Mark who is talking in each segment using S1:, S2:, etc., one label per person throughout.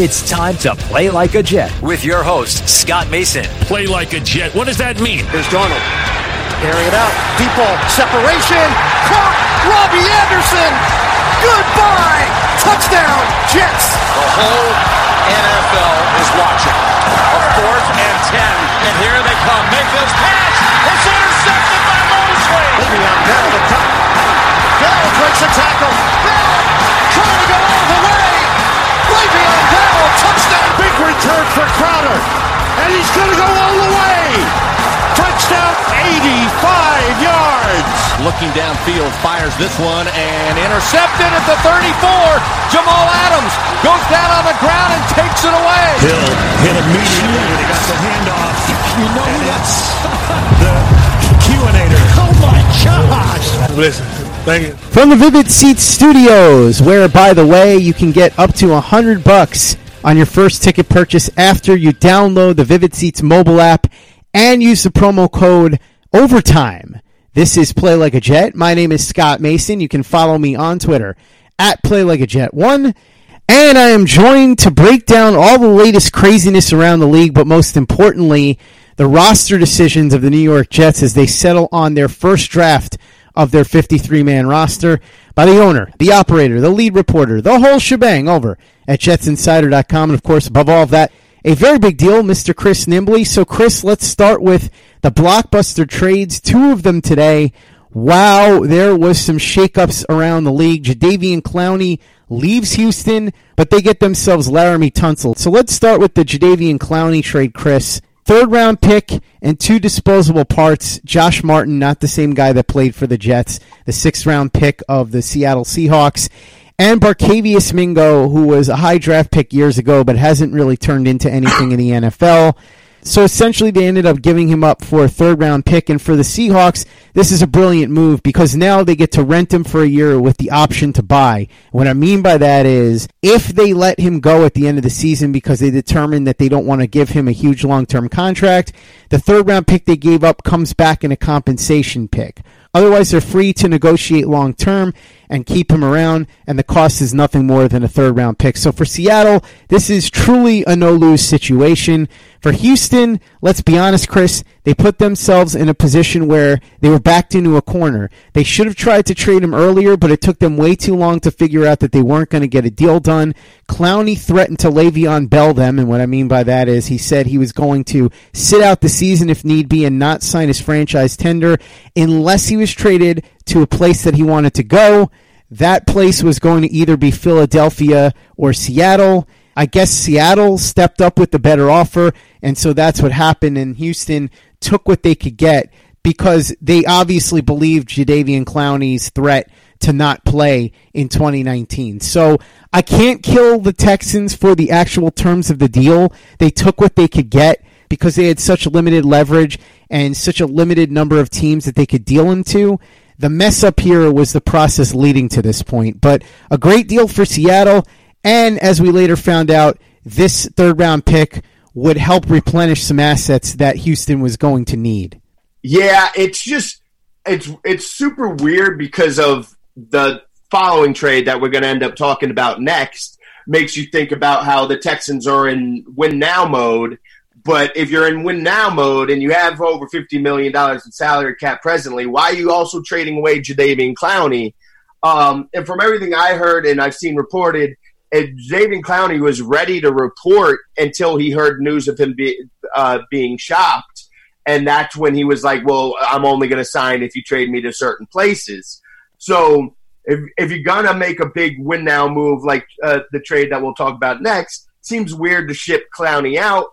S1: It's time to play like a Jet with your host, Scott Mason.
S2: Play like a Jet. What does that mean?
S3: Here's Darnold. Carrying it out. Deep ball. Separation. Caught. Robbie Anderson. Goodbye. Touchdown. Jets.
S4: The whole NFL is watching. A fourth and ten. And here they come. Mayfield's pass. It's intercepted by Mosley.
S3: Le'Veon Bell the top. Bell breaks a tackle. Bell trying to go all Touchdown.
S5: Big return for Crowder. And he's going to go all the way. Touchdown, 85 yards.
S4: Looking downfield, fires this one and intercepted at the 34. Jamal Adams goes down on the ground and takes it away.
S2: Hill hit immediately when he got the handoff.
S5: You know
S2: and
S5: that's
S2: the QAnator.
S5: Oh my gosh.
S2: Listen, thank you.
S6: From the Vivid Seats Studios, where, by the way, you can get up to a hundred bucks on your first ticket purchase after you download the Vivid Seats mobile app and use the promo code OVERTIME. This is Play Like a Jet. My name is Scott Mason. You can follow me on Twitter at Play Like a Jet One. And I am joined to break down all the latest craziness around the league, but most importantly, the roster decisions of the New York Jets as they settle on their first draft of their 53 man roster by the owner, the operator, the lead reporter, the whole shebang over at jetsinsider.com. And of course, above all of that, a very big deal, Mr. Chris Nimbley. So, Chris, let's start with the blockbuster trades, two of them today. Wow, there was some shakeups around the league. Jadeveon Clowney leaves Houston, but they get themselves Laremy Tunsil. So let's start with the Jadeveon Clowney trade, Chris. Third round pick and two disposable parts. Josh Martin, not the same guy that played for the Jets, the sixth round pick of the Seattle Seahawks. And Barkevious Mingo, who was a high draft pick years ago, but hasn't really turned into anything in the NFL. So essentially, they ended up giving him up for a third round pick. And for the Seahawks, this is a brilliant move because now they get to rent him for a year with the option to buy. What I mean by that is if they let him go at the end of the season because they determine that they don't want to give him a huge long term contract, the third round pick they gave up comes back in a compensation pick. Otherwise, they're free to negotiate long term and keep him around, and the cost is nothing more than a third round pick. So for Seattle, this is truly a no lose situation. For Houston, let's be honest, Chris, they put themselves in a position where they were backed into a corner. They should have tried to trade him earlier, but it took them way too long to figure out that they weren't going to get a deal done. Clowney threatened to Le'Veon Bell them, and what I mean by that is he said he was going to sit out the season if need be and not sign his franchise tender unless he was traded to a place that he wanted to go. That place was going to either be Philadelphia or Seattle. I guess Seattle stepped up with the better offer, and so that's what happened. And Houston took what they could get because they obviously believed Jadeveon Clowney's threat to not play in 2019. So I can't kill the Texans for the actual terms of the deal. They took what they could get because they had such limited leverage and such a limited number of teams that they could deal into. The mess up here was the process leading to this point, but a great deal for Seattle. And as we later found out, this third round pick would help replenish some assets that Houston was going to need.
S7: Yeah, it's just it's it's super weird because of the following trade that we're going to end up talking about next. Makes you think about how the Texans are in win now mode. But if you're in win now mode and you have over fifty million dollars in salary cap presently, why are you also trading away Jadeveon Clowney? Um, and from everything I heard and I've seen reported, and Jadeveon Clowney was ready to report until he heard news of him be, uh, being shopped. And that's when he was like, well, I'm only going to sign if you trade me to certain places. So if, if you're to make a big win now move like uh, the trade that we'll talk about next, seems weird to ship Clowney out,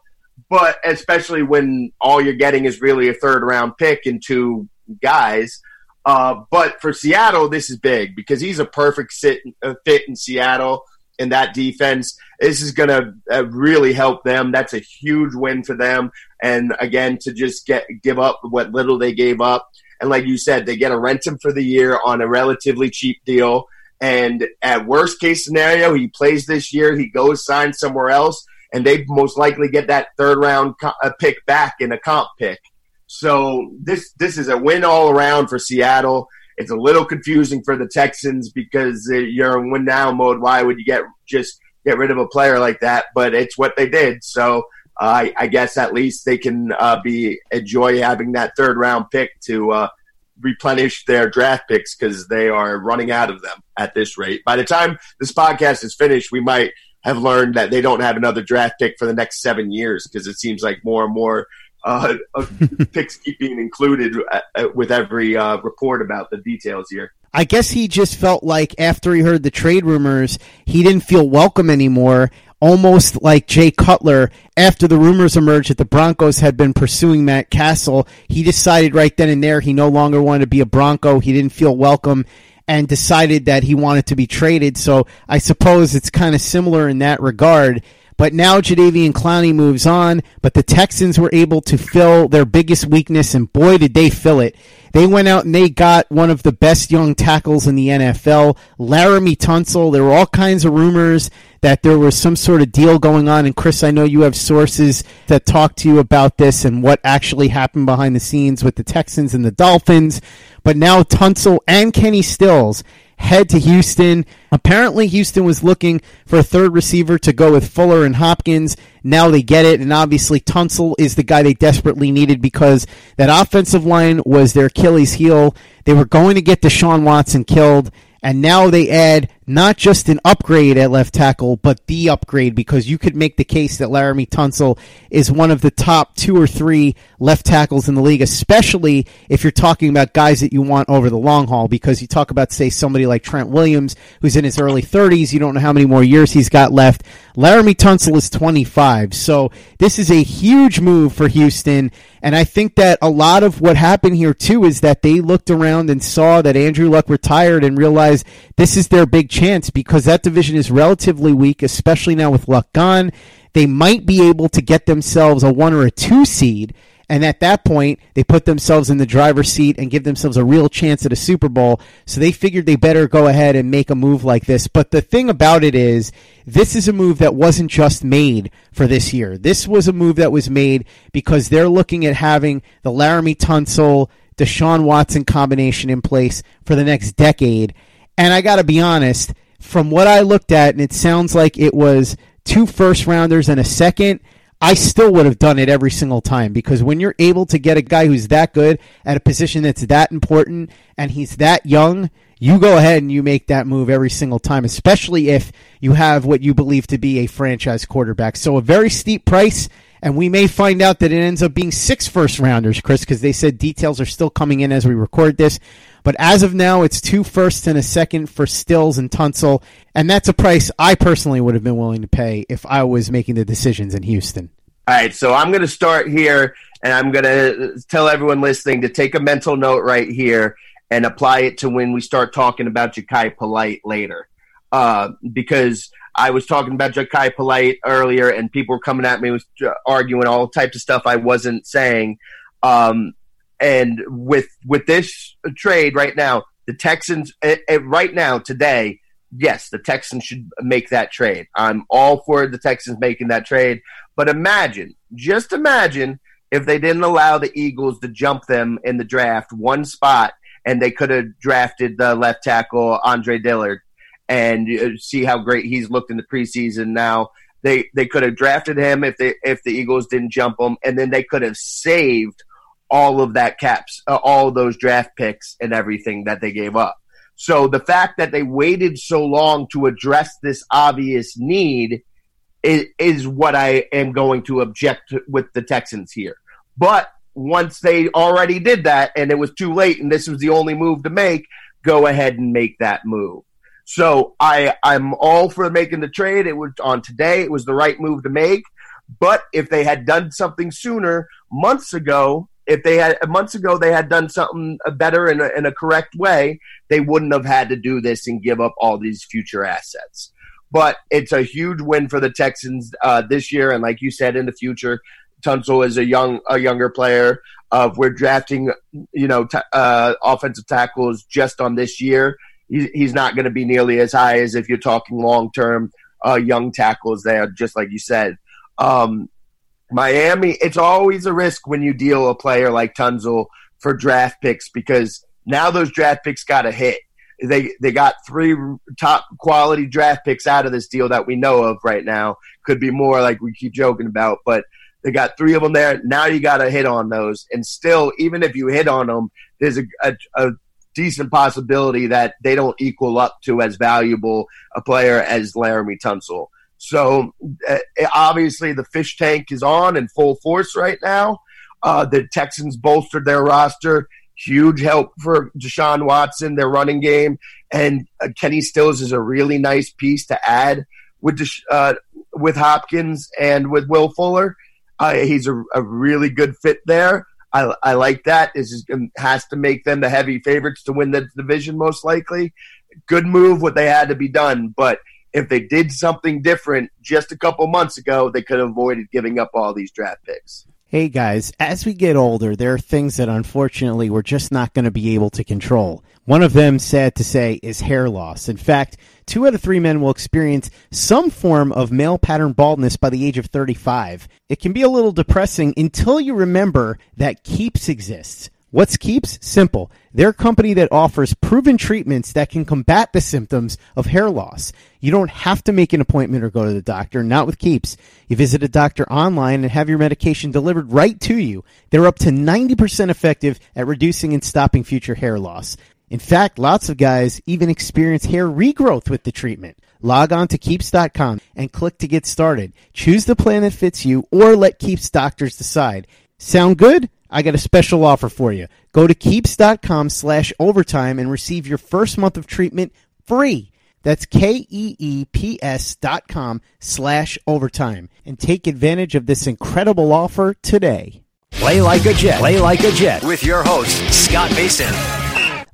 S7: but especially when all you're getting is really a third round pick and two guys. Uh, but for Seattle, this is big because he's a perfect sit, uh, fit in Seattle in that defense. This is going to uh, really help them. That's a huge win for them. And again, to just get give up what little they gave up, and like you said, they get to rent him for the year on a relatively cheap deal. And at worst case scenario, he plays this year, he goes sign somewhere else, and they most likely get that third round uh, pick back in a comp pick. So this this is a win all around for Seattle. It's a little confusing for the Texans because you're in win now mode. Why would you get just get rid of a player like that, but it's what they did. So uh, I, I, guess at least they can uh, be enjoy having that third round pick to uh, replenish their draft picks because they are running out of them at this rate. By the time this podcast is finished, we might have learned that they don't have another draft pick for the next seven years because it seems like more and more uh, picks keep being included uh, uh, with every uh, report about the details here.
S6: I guess he just felt like after he heard the trade rumors, he didn't feel welcome anymore. Almost like Jay Cutler, after the rumors emerged that the Broncos had been pursuing Matt Cassel, he decided right then and there he no longer wanted to be a Bronco. He didn't feel welcome and decided that he wanted to be traded. So I suppose it's kind of similar in that regard. But now Jadeveon Clowney moves on, but the Texans were able to fill their biggest weakness, and boy, did they fill it. They went out and they got one of the best young tackles in the NFL, Laremy Tunsil. There were all kinds of rumors that there was some sort of deal going on. And Chris, I know you have sources that talk to you about this and what actually happened behind the scenes with the Texans and the Dolphins. But now Tunsil and Kenny Stills head to Houston. Apparently, Houston was looking for a third receiver to go with Fuller and Hopkins. Now they get it, and obviously Tunsil is the guy they desperately needed because that offensive line was their Achilles heel. They were going to get Deshaun Watson killed, and now they add not just an upgrade at left tackle, but the upgrade because you could make the case that Laremy Tunsil is one of the top two or three left tackles in the league, especially if you're talking about guys that you want over the long haul. Because you talk about, say, somebody like Trent Williams, who's in his early 30s, you don't know how many more years he's got left. Laremy Tunsil is 25, so this is a huge move for Houston. And I think that a lot of what happened here too is that they looked around and saw that Andrew Luck retired and realized this is their big chance because that division is relatively weak, especially now with Luck gone. They might be able to get themselves a one or a two seed. And at that point, they put themselves in the driver's seat and give themselves a real chance at a Super Bowl. So they figured they better go ahead and make a move like this. But the thing about it is, this is a move that wasn't just made for this year. This was a move that was made because they're looking at having the Laremy Tunsil, Deshaun Watson combination in place for the next decade. And I got to be honest, from what I looked at, and it sounds like it was two first rounders and a second, I still would have done it every single time because when you're able to get a guy who's that good at a position that's that important and he's that young, you go ahead and you make that move every single time, especially if you have what you believe to be a franchise quarterback. So a very steep price and we may find out that it ends up being six first rounders, Chris, because they said details are still coming in as we record this. But as of now, it's two firsts and a second for Stills and Tunsil, and that's a price I personally would have been willing to pay if I was making the decisions in Houston.
S7: All right, so I'm going to start here, and I'm going to tell everyone listening to take a mental note right here and apply it to when we start talking about Jachai Polite later. Uh, because I was talking about Jachai Polite earlier, and people were coming at me, was arguing all types of stuff I wasn't saying. Um, and with with this trade right now, the Texans it, it, right now today, yes, the Texans should make that trade. I'm all for the Texans making that trade. But imagine, just imagine if they didn't allow the Eagles to jump them in the draft one spot, and they could have drafted the left tackle Andre Dillard and uh, see how great he's looked in the preseason. Now they they could have drafted him if they if the Eagles didn't jump him, and then they could have saved all of that caps, uh, all those draft picks and everything that they gave up. So the fact that they waited so long to address this obvious need is, is what I am going to object to with the Texans here. But once they already did that and it was too late and this was the only move to make, go ahead and make that move. So I I'm all for making the trade. It was on today. It was the right move to make. But if they had done something sooner, months ago, if they had months ago they had done something better in a, in a correct way, they wouldn't have had to do this and give up all these future assets. But it's a huge win for the Texans uh, this year, and like you said, in the future, Tunsil is a young a younger player. Of uh, we're drafting, you know, t- uh, offensive tackles just on this year he's not going to be nearly as high as if you're talking long term uh, young tackles there, just like you said. Um, Miami, it's always a risk when you deal a player like Tunsil for draft picks because now those draft picks got to hit. they they got three top quality draft picks out of this deal that we know of right now. Could be more, like we keep joking about, but they got three of them there. Now you got to hit on those, and still, even if you hit on them, there's a, a, a decent possibility that they don't equal up to as valuable a player as Laremy Tunsil. So uh, obviously, the fish tank is on in full force right now. Uh, the Texans bolstered their roster. Huge help for Deshaun Watson, their running game, and uh, Kenny Stills is a really nice piece to add with Desha- uh, with Hopkins and with Will Fuller. Uh, he's a, a, really good fit there. I, I like that. This is, has to make them the heavy favorites to win the division, most likely. Good move, what they had to be done, but if they did something different just a couple months ago, they could have avoided giving up all these draft picks.
S6: Hey guys, as we get older, there are things that unfortunately we're just not going to be able to control. One of them, sad to say, is hair loss. In fact, two out of three men will experience some form of male pattern baldness by the age of 35. It can be a little depressing until you remember that Keeps exists. What's Keeps? Simple. They're a company that offers proven treatments that can combat the symptoms of hair loss. You don't have to make an appointment or go to the doctor, not with Keeps. You visit a doctor online and have your medication delivered right to you. They're up to 90% effective at reducing and stopping future hair loss. In fact, lots of guys even experience hair regrowth with the treatment. Log on to keeps.com and click to get started. Choose the plan that fits you or let Keeps doctors decide. Sound good? I got a special offer for you. Go to keeps.com slash overtime and receive your first month of treatment free. That's K-E-E-P-S dot com slash overtime. And take advantage of this incredible offer today.
S1: Play like a Jet. Play like a Jet with your host, Scott Mason.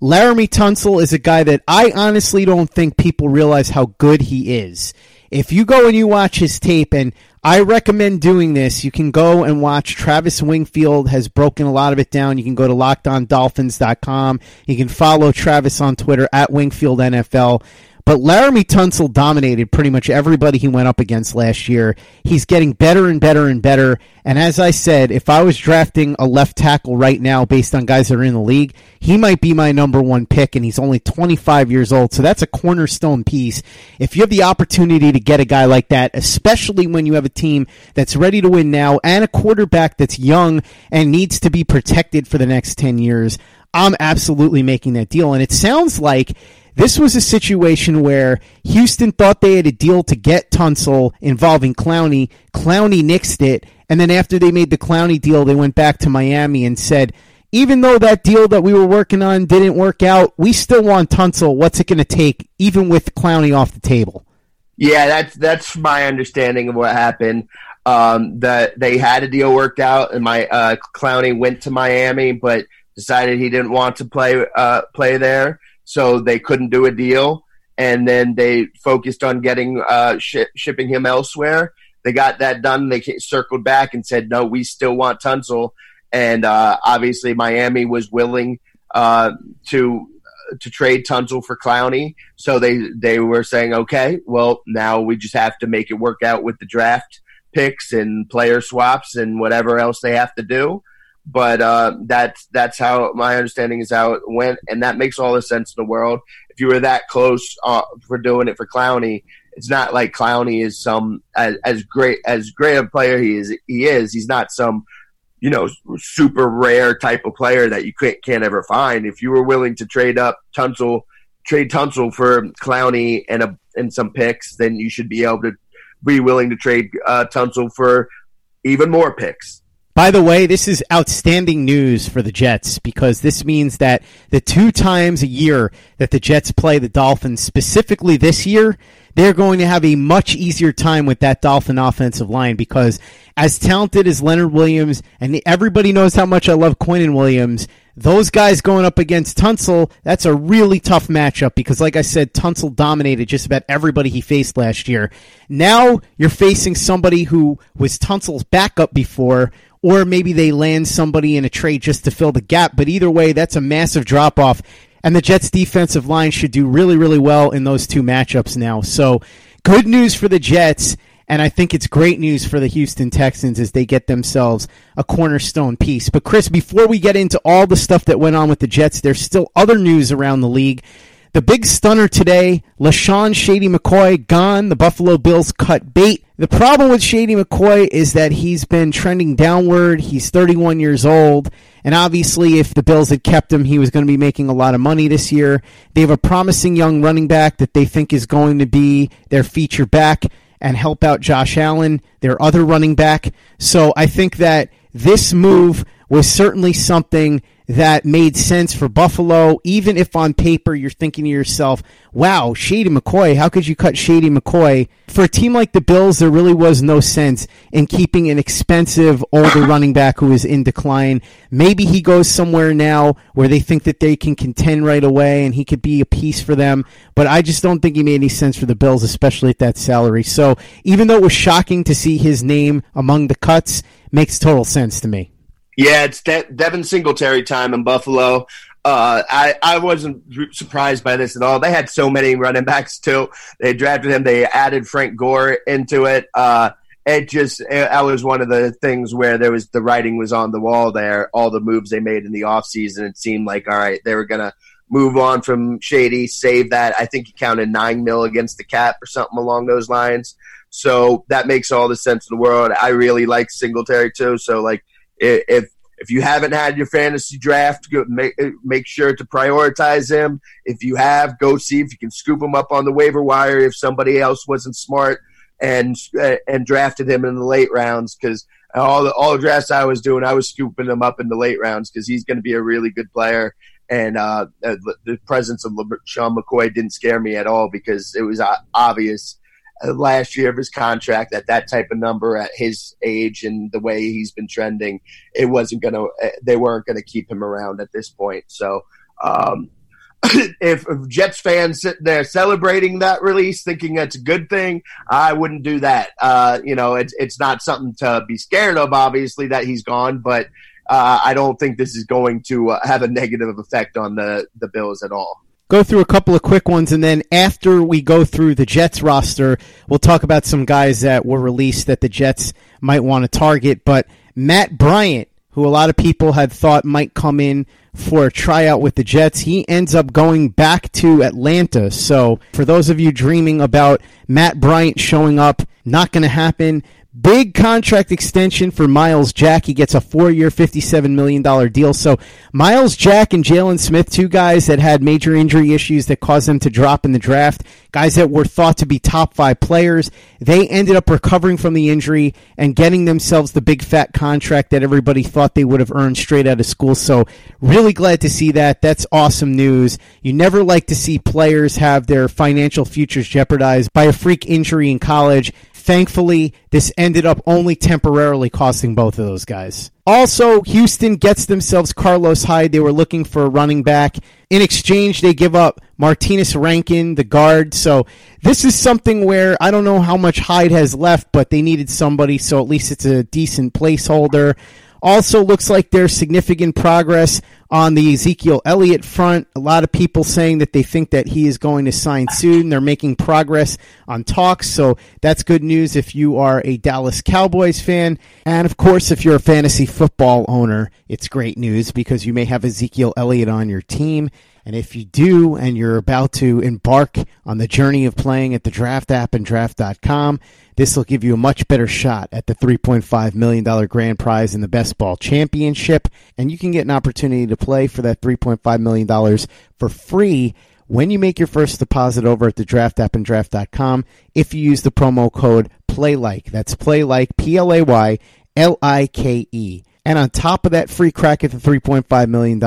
S6: Laremy Tunsil is a guy that I honestly don't think people realize how good he is. If you go and you watch his tape, and I recommend doing this. You can go and watch Travis Wingfield has broken a lot of it down. You can go to lockedondolphins.com. You can follow Travis on Twitter at Wingfield NFL. But Laremy Tunsil dominated pretty much everybody he went up against last year. He's getting better and better and better. And as I said, if I was drafting a left tackle right now based on guys that are in the league, he might be my number one pick, and he's only 25 years old. So that's a cornerstone piece. If you have the opportunity to get a guy like that, especially when you have a team that's ready to win now and a quarterback that's young and needs to be protected for the next 10 years, I'm absolutely making that deal. And it sounds like this was a situation where Houston thought they had a deal to get Tunsil involving Clowney. Clowney nixed it. And then after they made the Clowney deal, they went back to Miami and said, even though that deal that we were working on didn't work out, we still want Tunsil. What's it going to take, even with Clowney off the table?
S7: Yeah, that's that's my understanding of what happened. Um, that they had a deal worked out, and my uh, Clowney went to Miami, but decided he didn't want to play uh, play there so they couldn't do a deal. And then they focused on getting uh, sh- shipping him elsewhere. They got that done. They circled back and said, "No, we still want Tunsil." And uh, obviously, Miami was willing uh, to to trade Tunsil for Clowney. So they they were saying, "Okay, well now we just have to make it work out with the draft picks and player swaps and whatever else they have to do." But uh, that's that's how my understanding is how it went, and that makes all the sense in the world. If you were that close uh, for doing it for Clowney, it's not like Clowney is some as, as great as great a player he is. He is. He's not some you know super rare type of player that you can't, can't ever find. If you were willing to trade up Tunsil, trade Tunsil for Clowney and a and some picks, then you should be able to be willing to trade uh, Tunsil for even more picks.
S6: By the way, this is outstanding news for the Jets because this means that the two times a year that the Jets play the Dolphins, specifically this year, they're going to have a much easier time with that Dolphin offensive line because as talented as Leonard Williams and everybody knows how much I love Quinnen Williams, those guys going up against Tunsil, that's a really tough matchup because, like I said, Tunsil dominated just about everybody he faced last year. Now you're facing somebody who was Tunsil's backup before, or maybe they land somebody in a trade just to fill the gap. But either way, that's a massive drop off. And the Jets defensive line should do really, really well in those two matchups now. So good news for the Jets. And I think it's great news for the Houston Texans as they get themselves a cornerstone piece. But Chris, before we get into all the stuff that went on with the Jets, there's still other news around the league. The big stunner today, LeSean Shady McCoy gone. The Buffalo Bills cut bait. The problem with Shady McCoy is that he's been trending downward. He's 31 years old. And obviously, if the Bills had kept him, he was going to be making a lot of money this year. They have a promising young running back that they think is going to be their feature back and help out Josh Allen, their other running back. So I think that this move was certainly something that made sense for Buffalo, even if on paper you're thinking to yourself, wow, Shady McCoy, how could you cut Shady McCoy? For a team like the Bills, there really was no sense in keeping an expensive older running back who is in decline. Maybe he goes somewhere now where they think that they can contend right away and he could be a piece for them, but I just don't think he made any sense for the Bills, especially at that salary. So even though it was shocking to see his name among the cuts, makes total sense to me.
S7: Yeah, it's De- Devin Singletary time in Buffalo. Uh, I, I wasn't surprised by this at all. They had so many running backs too. They drafted him. They added Frank Gore into it. Uh, it just it, that was one of the things where there was the writing was on the wall there. All the moves they made in the offseason, it seemed like all right, they were gonna move on from Shady, save that. I think he counted nine mil against the cap or something along those lines. So that makes all the sense in the world. I really like Singletary too. So like if if you haven't had your fantasy draft, make uh, make sure to prioritize him. If you have, go see if you can scoop him up on the waiver wire. If somebody else wasn't smart and uh, and drafted him in the late rounds, because all the all the drafts I was doing, I was scooping him up in the late rounds because he's going to be a really good player. And uh, the presence of Sean McCoy didn't scare me at all because it was uh, obvious last year of his contract at that type of number at his age and the way he's been trending, it wasn't going to, eh, they weren't going to keep him around at this point. So, um, if, Jets fans sitting there celebrating that release, thinking that's a good thing, I wouldn't do that. Uh, you know, it's it's not something to be scared of, obviously, that he's gone, but uh, I don't think this is going to uh, have a negative effect on the the Bills at all
S6: go through a couple of quick ones, and then after we go through the Jets roster, we'll talk about some guys that were released that the Jets might want to target. But Matt Bryant, who a lot of people had thought might come in for a tryout with the Jets, he ends up going back to Atlanta. So for those of you dreaming about Matt Bryant showing up, not going to happen. Big contract extension for Myles Jack. He gets a four year, $57 million deal. So, Myles Jack and Jaylon Smith, two guys that had major injury issues that caused them to drop in the draft, guys that were thought to be top five players, they ended up recovering from the injury and getting themselves the big fat contract that everybody thought they would have earned straight out of school. So, really glad to see that. That's awesome news. You never like to see players have their financial futures jeopardized by a freak injury in college. Thankfully, this ended up only temporarily costing both of those guys. Also, Houston gets themselves Carlos Hyde. They were looking for a running back. In exchange, they give up Martinas Rankin, the guard. So this is something where I don't know how much Hyde has left, but they needed somebody, so at least it's a decent placeholder. Also, looks like there's significant progress on the Ezekiel Elliott front. A lot of people saying that they think that he is going to sign soon. They're making progress on talks, so that's good news if you are a Dallas Cowboys fan. And of course, if you're a fantasy football owner, it's great news because you may have Ezekiel Elliott on your team. And if you do, and you're about to embark on the journey of playing at the draft app and draft.com, this will give you a much better shot at the $3.5 million grand prize in the best ball championship. And you can get an opportunity to play for that $3.5 million for free when you make your first deposit over at the draft app and draft.com if you use the promo code PLAYLIKE. That's PLAYLIKE, P L A Y L I K E. And on top of that free crack at the $3.5 million,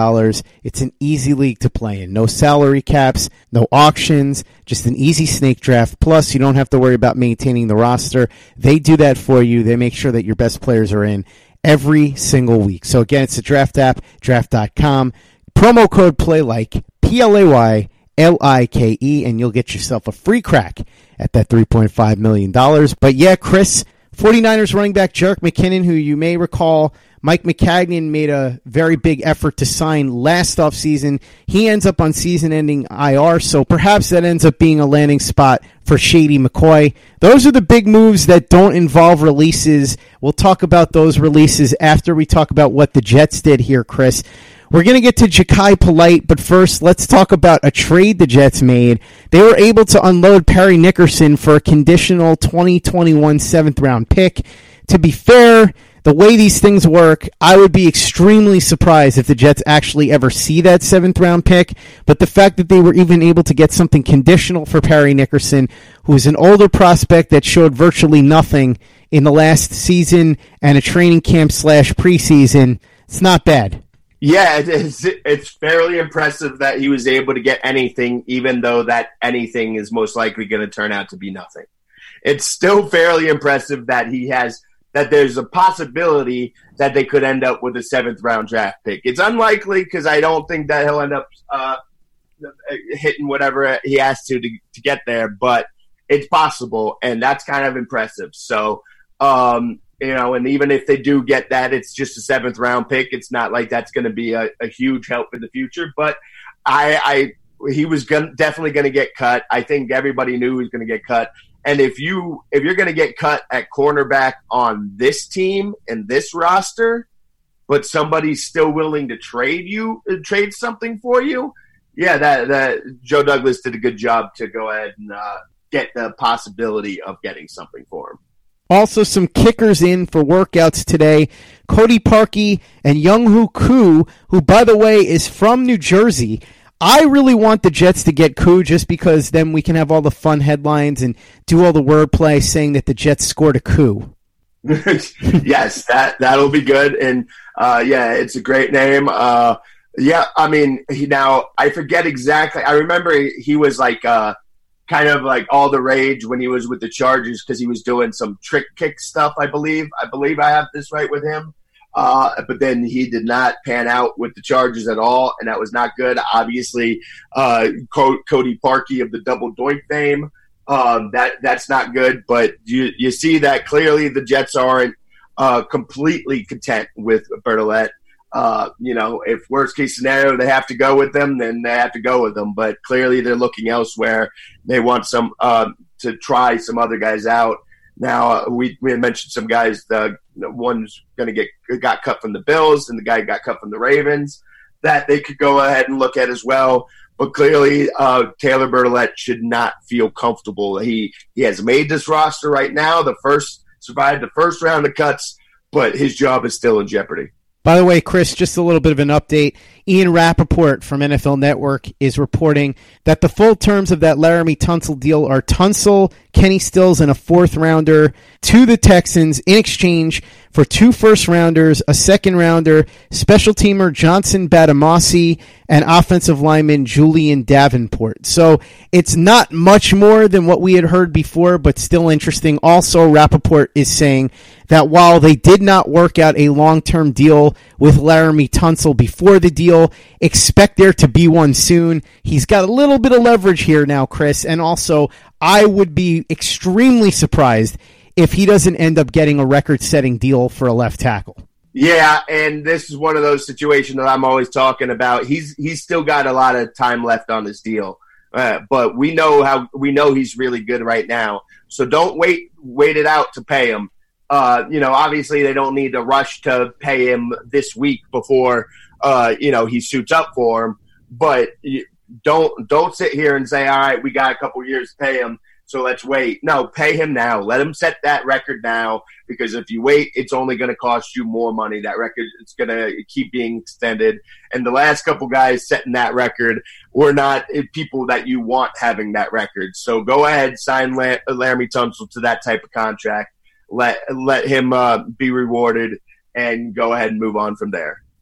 S6: it's an easy league to play in. No salary caps, no auctions, just an easy snake draft. Plus, you don't have to worry about maintaining the roster. They do that for you. They make sure that your best players are in every single week. So again, it's the draft app, draft.com. Promo code PLAYLIKE, P-L-A-Y, L-I-K-E, and you'll get yourself a free crack at that $3.5 million. But yeah, Chris, 49ers running back Jerick McKinnon, who you may recall Mike Maccagnan made a very big effort to sign last offseason. He ends up on season ending IR, so perhaps that ends up being a landing spot for Shady McCoy. Those are the big moves that don't involve releases. We'll talk about those releases after we talk about what the Jets did here, Chris. We're going to get to Jachai Polite, but first, let's talk about a trade the Jets made. They were able to unload Parry Nickerson for a conditional 2021 seventh round pick. To be fair, the way these things work, I would be extremely surprised if the Jets actually ever see that seventh round pick. But the fact that they were even able to get something conditional for Parry Nickerson, who is an older prospect that showed virtually nothing in the last season and a training camp slash preseason, it's not bad.
S7: Yeah, it's, it's fairly impressive that he was able to get anything, even though that anything is most likely going to turn out to be nothing. It's still fairly impressive that he has that there's a possibility that they could end up with a seventh round draft pick. It's unlikely because I don't think that he'll end up uh, hitting whatever he has to, to to get there, but it's possible, and that's kind of impressive. So, um, you know, and even if they do get that, it's just a seventh round pick. It's not like that's going to be a, a, huge help in the future. But I, I he was gonna, definitely going to get cut. I think everybody knew he was going to get cut. And if you if you're going to get cut at cornerback on this team and this roster, but somebody's still willing to trade you uh, trade something for you, yeah, that that Joe Douglas did a good job to go ahead and uh, get the possibility of getting something for him.
S6: Also, some kickers in for workouts today. Cody Parkey and Younghoe Koo, who, by the way, is from New Jersey. I really want the Jets to get Koo just because then we can have all the fun headlines and do all the wordplay saying that the Jets scored a coup.
S7: yes, that that'll be good, and uh, yeah, it's a great name. Uh, yeah, I mean, he, now I forget exactly. I remember he, was like uh, kind of like all the rage when he was with the Chargers because he was doing some trick kick stuff. I believe. I believe I have this right with him. Uh, but then he did not pan out with the Chargers at all, and that was not good. Obviously, uh, Cody Parkey of the Double Doink fame, um, that that's not good. But you you see that clearly the Jets aren't uh, completely content with Bertolet. Uh, you know, if worst case scenario they have to go with them, then they have to go with them. But clearly they're looking elsewhere. They want some uh, to try some other guys out. Now uh, we we mentioned some guys. The one's going to get got cut from the Bills, and the guy got cut from the Ravens. That they could go ahead and look at as well. But clearly, uh, Taylor Bertolet should not feel comfortable. He he has made this roster right now. The first survived the first round of cuts, but his job is still in jeopardy.
S6: By the way, Chris, just a little bit of an update. Ian Rapoport from NFL Network is reporting that the full terms of that Laremy Tunsil deal are Tunsil, Kenny Stills, and a fourth rounder to the Texans in exchange for two first rounders, a second rounder, special teamer Johnson Bademosi, and offensive lineman Julie'n Davenport. So it's not much more than what we had heard before, but still interesting. Also, Rapoport is saying that while they did not work out a long term deal with Laremy Tunsil before the deal, expect there to be one soon. He's got a little bit of leverage here now, Chris, and also I would be extremely surprised if he doesn't end up getting a record setting deal for a left tackle.
S7: Yeah, and this is one of those situations that I'm always talking about. He's he's still got a lot of time left on his deal, uh, but we know how we know he's really good right now. So don't wait wait it out to pay him. Uh, you know, obviously they don't need to rush to pay him this week before uh, you know he suits up for him. But don't don't sit here and say, all right, we got a couple years to pay him so let's wait. No, pay him now. Let him set that record now because if you wait, it's only going to cost you more money. That record it's going to keep being extended. And the last couple guys setting that record were not people that you want having that record. So go ahead, sign La- Laremy Tunsil to that type of contract. Let let him uh, be rewarded and go ahead and move on from there.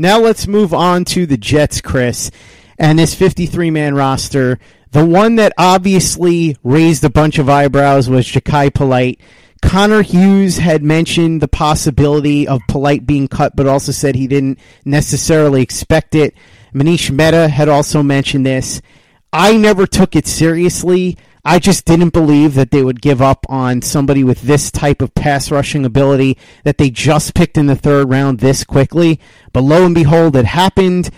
S6: Now let's move on to the Jets, Chris, and this 53 man roster. The one that obviously raised a bunch of eyebrows was Jachai Polite. Connor Hughes had mentioned the possibility of Polite being cut, but also said he didn't necessarily expect it. Manish Mehta had also mentioned this. I never took it seriously. I just didn't believe that they would give up on somebody with this type of pass rushing ability that they just picked in the third round this quickly. But lo and behold, it happened.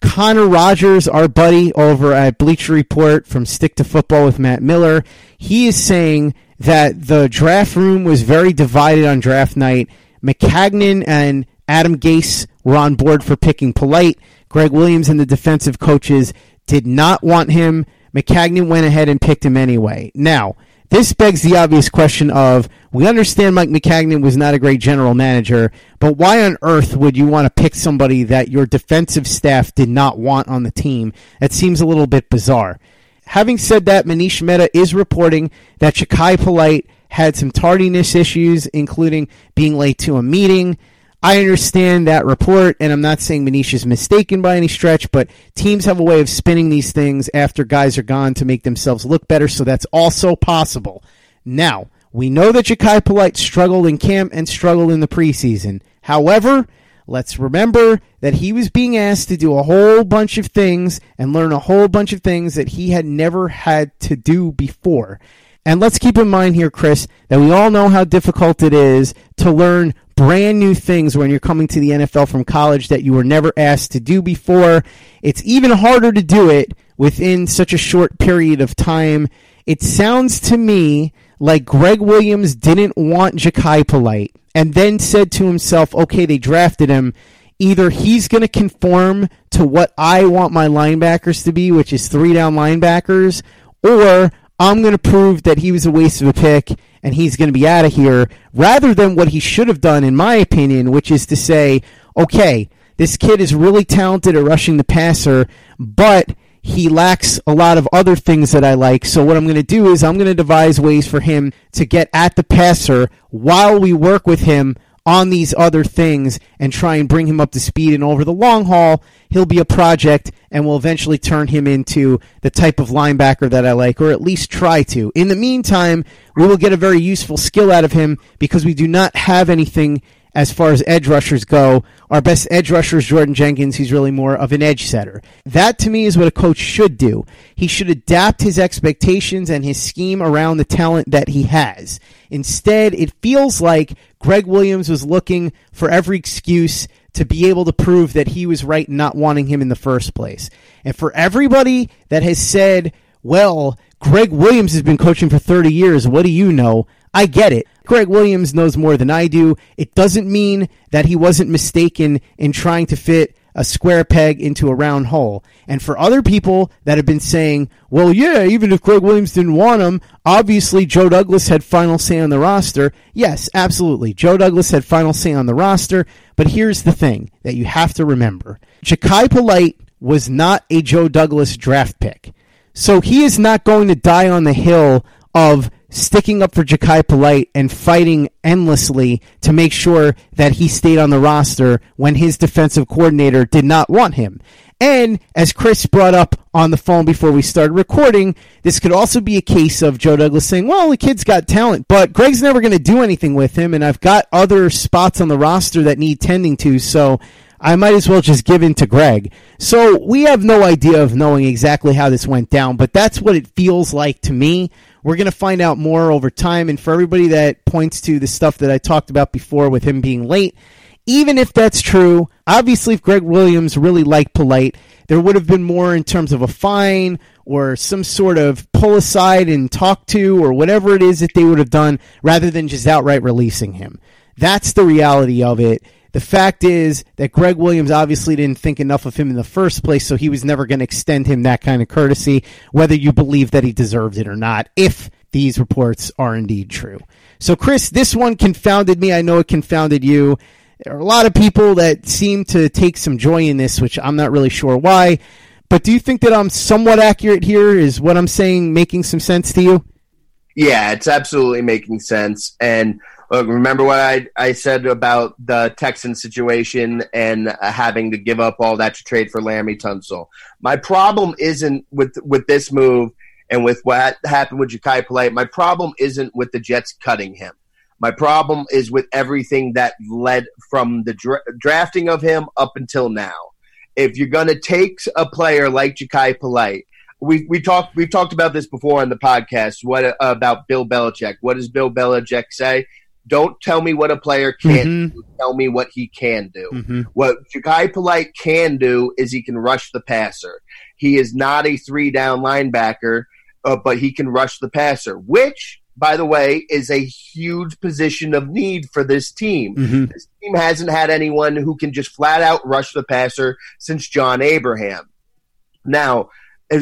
S6: Connor Rogers, our buddy over at Bleacher Report from Stick to Football with Matt Miller, he is saying that the draft room was very divided on draft night. Maccagnan and Adam Gase were on board for picking Polite. Gregg Williams and the defensive coaches did not want him. Maccagnan went ahead and picked him anyway. Now, this begs the obvious question of we understand Mike Maccagnan was not a great general manager, but why on earth would you want to pick somebody that your defensive staff did not want on the team? That seems a little bit bizarre. Having said that, Manish Mehta is reporting that Jachai Polite had some tardiness issues, including being late to a meeting. I understand that report, and I'm not saying Manish is mistaken by any stretch, but teams have a way of spinning these things after guys are gone to make themselves look better, so that's also possible. Now, we know that Jachai Polite struggled in camp and struggled in the preseason. However, let's remember that he was being asked to do a whole bunch of things and learn a whole bunch of things that he had never had to do before. And let's keep in mind here, Chris, that we all know how difficult it is to learn brand new things when you're coming to the NFL from college that you were never asked to do before. It's even harder to do it within such a short period of time. It sounds to me like Gregg Williams didn't want Jachai Polite and then said to himself, okay, they drafted him. Either he's going to conform to what I want my linebackers to be, which is three down linebackers, or I'm going to prove that he was a waste of a pick and he's going to be out of here, rather than what he should have done, in my opinion, which is to say, okay, this kid is really talented at rushing the passer, but he lacks a lot of other things that I like. So what I'm going to do is I'm going to devise ways for him to get at the passer while we work with him on these other things and try and bring him up to speed. And over the long haul, he'll be a project and will eventually turn him into the type of linebacker that I like, or at least try to. In the meantime, we will get a very useful skill out of him because we do not have anything as far as edge rushers go. Our best edge rusher is Jordan Jenkins. He's really more of an edge setter. That to me is what a coach should do. He should adapt his expectations and his scheme around the talent that he has. Instead, it feels like Gregg Williams was looking for every excuse to be able to prove that he was right in not wanting him in the first place. And for everybody that has said, well, Gregg Williams has been coaching for 30 years, what do you know? I get it. Gregg Williams knows more than I do. It doesn't mean that he wasn't mistaken in trying to fit a square peg into a round hole. And for other people that have been saying, well, yeah, even if Gregg Williams didn't want him, obviously Joe Douglas had final say on the roster. Yes, absolutely. Joe Douglas had final say on the roster. But here's the thing that you have to remember Jachai Polite was not a Joe Douglas draft pick. So he is not going to die on the hill of sticking up for Jachai Polite and fighting endlessly to make sure that he stayed on the roster when his defensive coordinator did not want him. And as Chris brought up on the phone before we started recording, this could also be a case of Joe Douglas saying, well, the kid's got talent, but Greg's never going to do anything with him, and I've got other spots on the roster that need tending to, so I might as well just give in to Greg. So we have no idea of knowing exactly how this went down, but that's what it feels like to me. We're going to find out more over time. And for everybody that points to the stuff that I talked about before with him being late, even if that's true, obviously, if Gregg Williams really liked Polite, there would have been more in terms of a fine or some sort of pull aside and talk to or whatever it is that they would have done rather than just outright releasing him. That's the reality of it. The fact is that Gregg Williams obviously didn't think enough of him in the first place, so he was never going to extend him that kind of courtesy, whether you believe that he deserved it or not, if these reports are indeed true. So, Chris, this one confounded me. I know it confounded you. There are a lot of people that seem to take some joy in this, which I'm not really sure why. But do you think that I'm somewhat accurate here? Is what I'm saying making some sense to you?
S7: Yeah, it's absolutely making sense. And look, remember what I, I said about the Texan situation and uh, having to give up all that to trade for Laremy Tunsil. My problem isn't with with this move and with what happened with Jachai Polite. My problem isn't with the Jets cutting him. My problem is with everything that led from the dra- drafting of him up until now. If you're going to take a player like Jachai Polite, we we talked we've talked about this before on the podcast. What about Bill Belichick? What does Bill Belichick say? Don't tell me what a player can't
S6: Mhm.
S7: do. Tell me what he can do.
S6: Mhm.
S7: What Jachai Polite can do is he can rush the passer. He is not a three down linebacker, uh, but he can rush the passer, which, by the way, is a huge position of need for this team.
S6: Mhm.
S7: This team hasn't had anyone who can just flat out rush the passer since John Abraham. Now,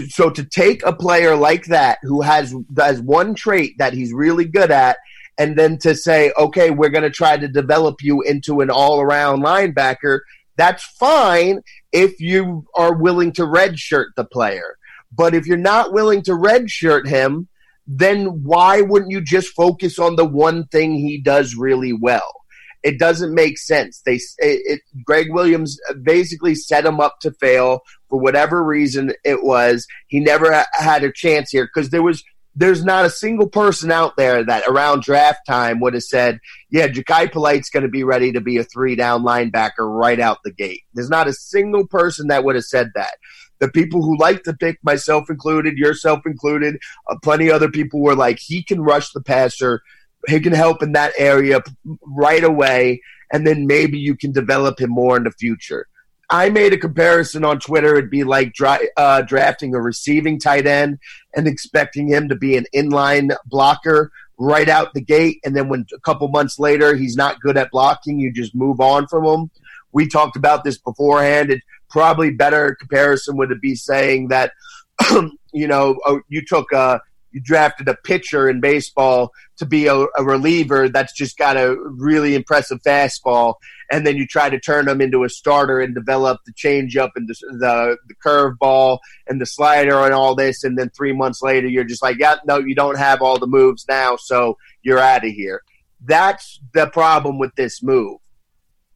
S7: so to take a player like that who has has one trait that he's really good at, and then to say, okay, we're going to try to develop you into an all around linebacker, that's fine if you are willing to redshirt the player. But if you're not willing to redshirt him, then why wouldn't you just focus on the one thing he does really well? It doesn't make sense. They, it, it, Gregg Williams basically set him up to fail for whatever reason it was. He never ha- had a chance here because there was there's not a single person out there that around draft time would have said, yeah, Jachai Polite's going to be ready to be a three down linebacker right out the gate. There's not a single person that would have said that. The people who like to pick, myself included, yourself included, uh, plenty other people were like, he can rush the passer, he can help in that area right away, and then maybe you can develop him more in the future. I made a comparison on Twitter. It'd be like dry, uh, drafting a receiving tight end and expecting him to be an inline blocker right out the gate. And then when a couple months later he's not good at blocking, you just move on from him. We talked about this beforehand. It probably better comparison would be saying that, you know, oh, you took a, you drafted a pitcher in baseball to be a, a reliever that's just got a really impressive fastball and then you try to turn them into a starter and develop the changeup and the the, the curveball and the slider and all this, and then three months later you're just like, yeah, no, you don't have all the moves now, so you're out of here. That's the problem with this move.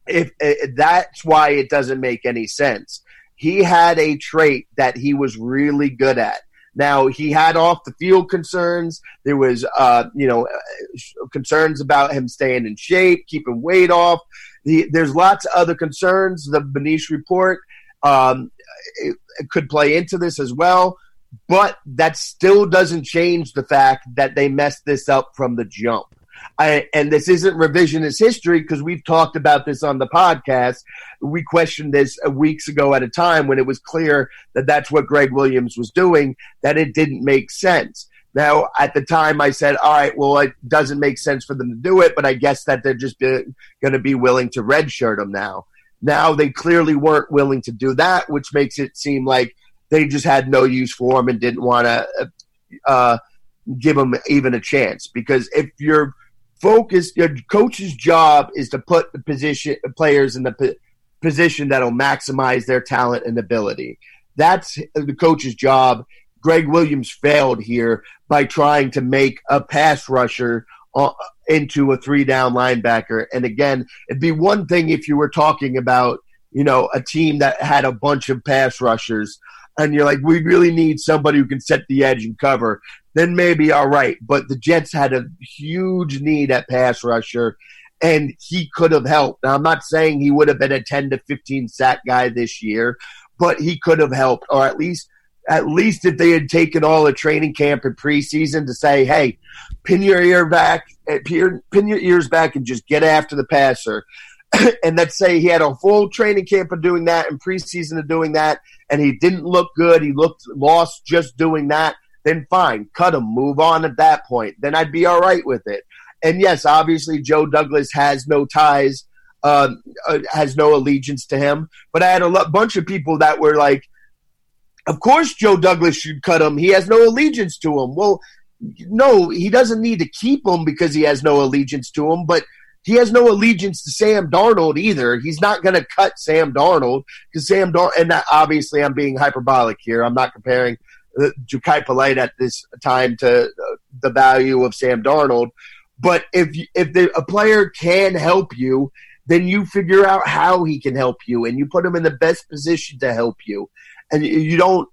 S7: If, if that's why it doesn't make any sense. He had a trait that he was really good at. Now he had off the field concerns. There was, uh, you know, eh, concerns about him staying in shape, keeping weight off. The, there's lots of other concerns. The Benish report um, it, it could play into this as well, but that still doesn't change the fact that they messed this up from the jump. I, and this isn't revisionist history because we've talked about this on the podcast. We questioned this weeks ago at a time when it was clear that that's what Gregg Williams was doing, that it didn't make sense. Now, at the time, I said, all right, well, it doesn't make sense for them to do it, but I guess that they're just going to be willing to redshirt him now. Now, they clearly weren't willing to do that, which makes it seem like they just had no use for him and didn't want to uh, give him even a chance. Because if you're focused, your coach's job is to put the position players in the po- position that'll maximize their talent and ability. That's the coach's job. Gregg Williams failed here by trying to make a pass rusher uh, into a three down linebacker. And again, it'd be one thing if you were talking about, you know, a team that had a bunch of pass rushers and you're like, we really need somebody who can set the edge and cover. Then maybe all right. But the Jets had a huge need at pass rusher. and he could have helped. Now, I'm not saying he would have been a 10 to 15 sack guy this year, but he could have helped, or at least at least if they had taken all the training camp and preseason to say, hey, pin your ear back, eh, pin your ears back, and just get after the passer. and let's say he had a full training camp of doing that and preseason of doing that, and he didn't look good. He looked lost just doing that. Then fine, cut him, move on at that point. Then I'd be all right with it. And yes, obviously Joe Douglas has no ties, uh, uh, has no allegiance to him. But I had a bunch of people that were like, "Of course, Joe Douglas should cut him. He has no allegiance to him." Well, no, he doesn't need to keep him because he has no allegiance to him. But he has no allegiance to Sam Darnold either. He's not going to cut Sam Darnold because Sam Darnold, and that, obviously I'm being hyperbolic here. I'm not comparing uh, Jachai Polite at this time to uh, the value of Sam Darnold. But if if the, a player can help you, then you figure out how he can help you, and you put him in the best position to help you. And you don't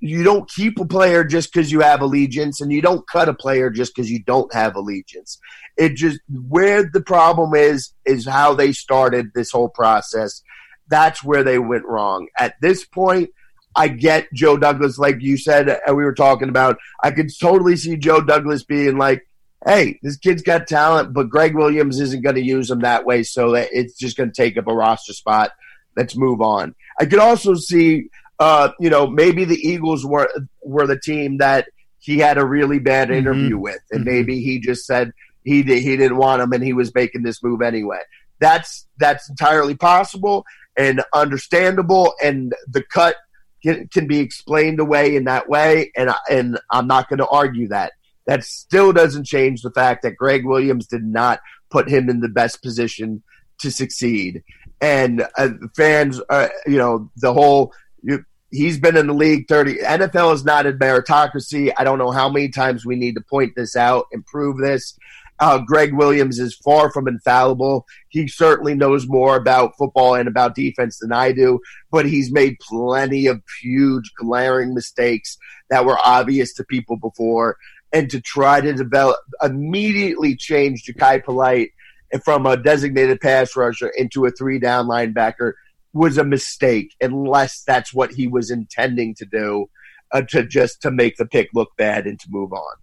S7: you don't keep a player just because you have allegiance, and you don't cut a player just because you don't have allegiance. It just where the problem is is how they started this whole process. That's where they went wrong. At this point, I get Joe Douglas, like you said, and we were talking about. I could totally see Joe Douglas being like, "Hey, this kid's got talent, but Gregg Williams isn't going to use him that way, so it's just going to take up a roster spot. Let's move on." I could also see uh, you know, maybe the Eagles were were the team that he had a really bad mm-hmm. interview mm-hmm. with, and mm-hmm. maybe he just said he he didn't want him, and he was making this move anyway. That's that's entirely possible and understandable, and the cut can, can be explained away in that way, and and I'm not going to argue that. That still doesn't change the fact that Gregg Williams did not put him in the best position to succeed. And uh, fans, uh, you know, the whole you, he's been in the league 30 NFL is not a meritocracy. I don't know how many times we need to point this out and prove this. Uh, Gregg Williams is far from infallible. He certainly knows more about football and about defense than I do, but he's made plenty of huge, glaring mistakes that were obvious to people before. And to try to develop, immediately change Jachai Polite from a designated pass rusher into a three down linebacker was a mistake unless that's what he was intending to do uh, to just to make the pick look bad and to move on.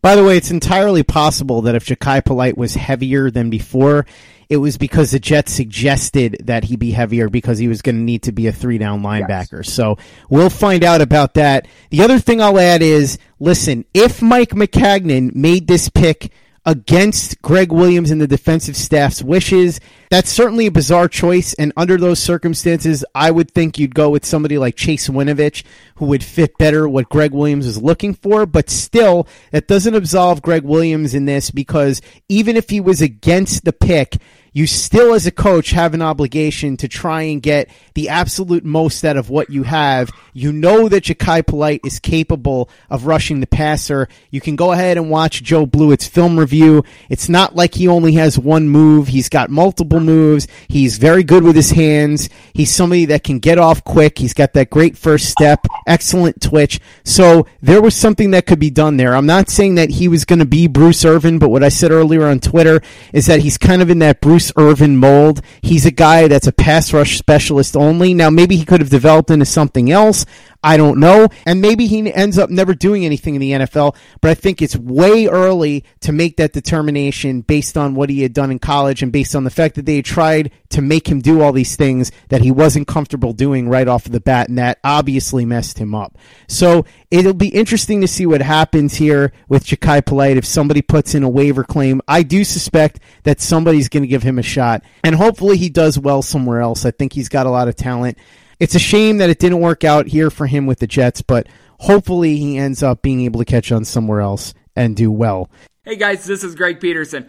S6: By the way, it's entirely possible that if Jachai Polite was heavier than before, it was because the Jets suggested that he be heavier because he was going to need to be a three down linebacker. Yes. So we'll find out about that. The other thing I'll add is listen, if Mike Maccagnan made this pick against Gregg Williams and the defensive staff's wishes. That's certainly a bizarre choice, and under those circumstances, I would think you'd go with somebody like Chase Winovich, who would fit better what Gregg Williams is looking for. But still, that doesn't absolve Gregg Williams in this because even if he was against the pick, you still, as a coach, have an obligation to try and get the absolute most out of what you have. You know that Jachai Polite is capable of rushing the passer. You can go ahead and watch Joe Blewett's film review. It's not like he only has one move. He's got multiple moves. He's very good with his hands. He's somebody that can get off quick. He's got that great first step, excellent twitch. So there was something that could be done there. I'm not saying that he was going to be Bruce Irvin, but what I said earlier on Twitter is that he's kind of in that Bruce Irvin mold. He's a guy that's a pass rush specialist only. Now, maybe he could have developed into something else. I don't know. And maybe he ends up never doing anything in the NFL, but I think it's way early to make that determination based on what he had done in college and based on the fact that they tried to make him do all these things that he wasn't comfortable doing right off of the bat, and that obviously messed him up. So it'll be interesting to see what happens here with Jachai Polite if somebody puts in a waiver claim. I do suspect that somebody's going to give him a shot, and hopefully he does well somewhere else. I think he's got a lot of talent. It's a shame that it didn't work out here for him with the Jets, but hopefully he ends up being able to catch on somewhere else and do well.
S8: Hey guys, this is Greg Peterson,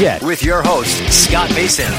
S1: with your host, Scott Mason.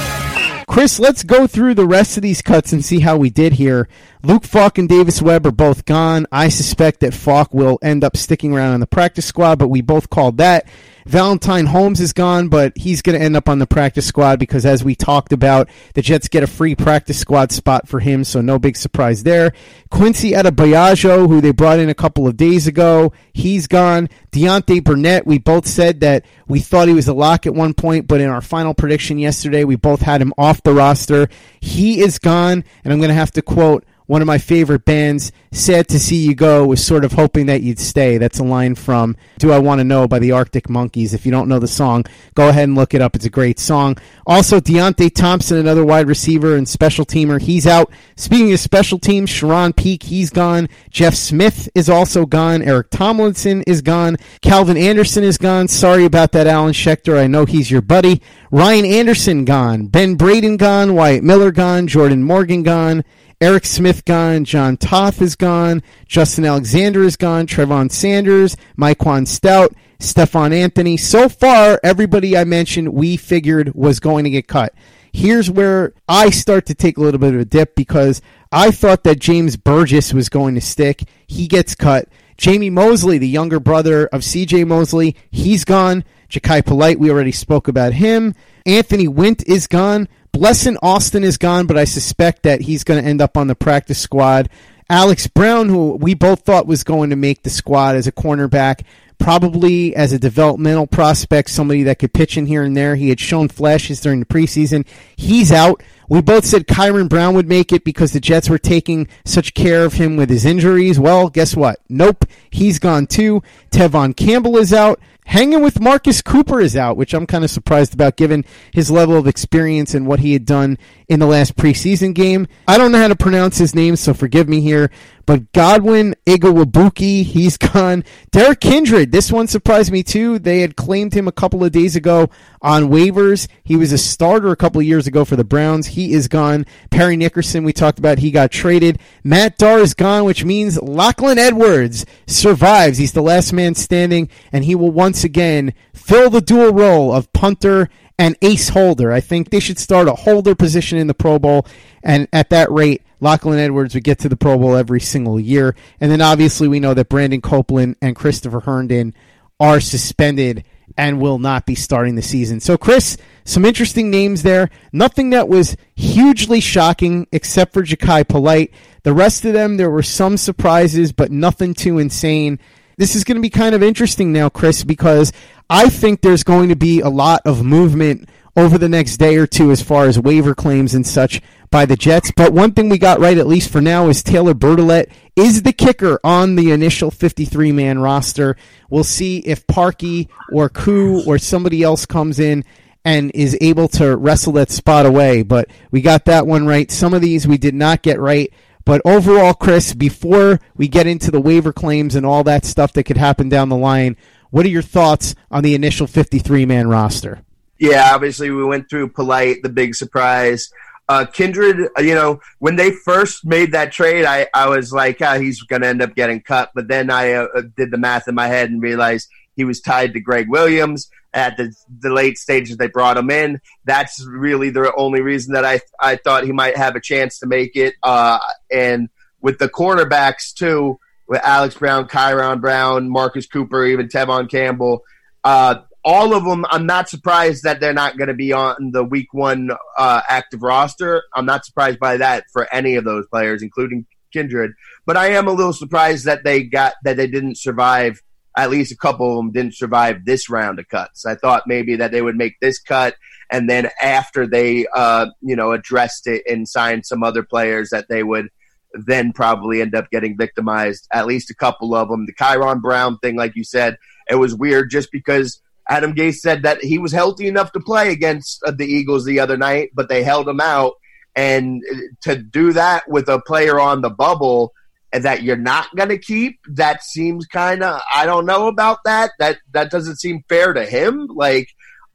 S6: Chris, let's go through the rest of these cuts and see how we did here. Luke Falk and Davis Webb are both gone. I suspect that Falk will end up sticking around on the practice squad, but we both called that. Valentine Holmes is gone, but he's going to end up on the practice squad because, as we talked about, the Jets get a free practice squad spot for him, so no big surprise there. Quincy Adeboyejo, who they brought in a couple of days ago, he's gone. Deontay Burnett, we both said that we thought he was a lock at one point, but in our final prediction yesterday, we both had him off the roster. He is gone, and I'm going to have to quote one of my favorite bands, Sad to See You Go, was sort of hoping that you'd stay. That's a line from Do I Want to Know by the Arctic Monkeys. If you don't know the song, go ahead and look it up. It's a great song. Also, Deontay Thompson, another wide receiver and special teamer, he's out. Speaking of special teams, Sharon Peak, he's gone. Jeff Smith is also gone. Eric Tomlinson is gone. Calvin Anderson is gone. Sorry about that, Alan Schechter. I know he's your buddy. Ryan Anderson gone. Ben Braden gone. Wyatt Miller gone. Jordan Morgan gone. Eric Smith gone, John Toth is gone, Justin Alexander is gone, Trevon Sanders, Myquan Stout, Stephone Anthony. So far, everybody I mentioned we figured was going to get cut. Here's where I start to take a little bit of a dip because I thought that James Burgess was going to stick. He gets cut. Jamie Mosley, the younger brother of CJ Mosley, he's gone. Jachai Polite, we already spoke about him. Anthony Wint is gone. Blessuan Austin is gone, but I suspect that he's going to end up on the practice squad. Alex Brown, who we both thought was going to make the squad as a cornerback, probably as a developmental prospect, somebody that could pitch in here and there. He had shown flashes during the preseason. He's out. We both said Kyron Brown would make it because the Jets were taking such care of him with his injuries. Well, guess what? Nope. He's gone too. Tevaughn Campbell is out. Hanging with Marcus Cooper is out, which I'm kind of surprised about given his level of experience and what he had done in the last preseason game. I don't know how to pronounce his name, so forgive me here. But Godwin Igwebuike, he's gone. Derrick Kindred, this one surprised me too. They had claimed him a couple of days ago on waivers. He was a starter a couple of years ago for the Browns. He is gone. Parry Nickerson, we talked about, he got traded. Matt Darr is gone, which means Lachlan Edwards survives. He's the last man standing, and he will once again fill the dual role of punter and ace holder. I think they should start a holder position in the Pro Bowl, and at that rate, Lachlan Edwards would get to the Pro Bowl every single year. And then obviously we know that Brandon Copeland and Christopher Herndon are suspended and will not be starting the season. So, Chris, some interesting names there. Nothing that was hugely shocking except for Jachai Polite. The rest of them, there were some surprises, but nothing too insane. This is going to be kind of interesting now, Chris, because I think there's going to be a lot of movement over the next day or two as far as waiver claims and such by the Jets. But one thing we got right, at least for now, is Taylor Bertolet is the kicker on the initial 53 man roster. We'll see if Parkey or Koo or somebody else comes in and is able to wrestle that spot away. But we got that one right. Some of these we did not get right. But overall, Chris, before we get into the waiver claims and all that stuff that could happen down the line, what are your thoughts on the initial 53 man roster?
S7: Yeah, obviously we went through Polite, the big surprise. Uh, Kindred, uh, you know, when they first made that trade, I, I was like, ah, he's going to end up getting cut. But then I uh, uh, did the math in my head and realized he was tied to Gregg Williams at the, the late stages. They brought him in. That's really the only reason that I I thought he might have a chance to make it. Uh, and with the cornerbacks too, with Alex Brown, Kyron Brown, Marcus Cooper, even Tevaughn Campbell. Uh, all of them, I'm not surprised that they're not going to be on the week one uh, active roster. I'm not surprised by that for any of those players, including Kindred. But I am a little surprised that they got that they didn't survive. At least a couple of them didn't survive this round of cuts. I thought maybe that they would make this cut, and then after they, uh, you know, addressed it and signed some other players, that they would then probably end up getting victimized. At least a couple of them. The Kyron Brown thing, like you said, it was weird just because Adam Gase said that he was healthy enough to play against uh, the Eagles the other night, but they held him out. And uh, to do that with a player on the bubble that you're not going to keep, that seems kind of I don't know about that. That that doesn't seem fair to him. Like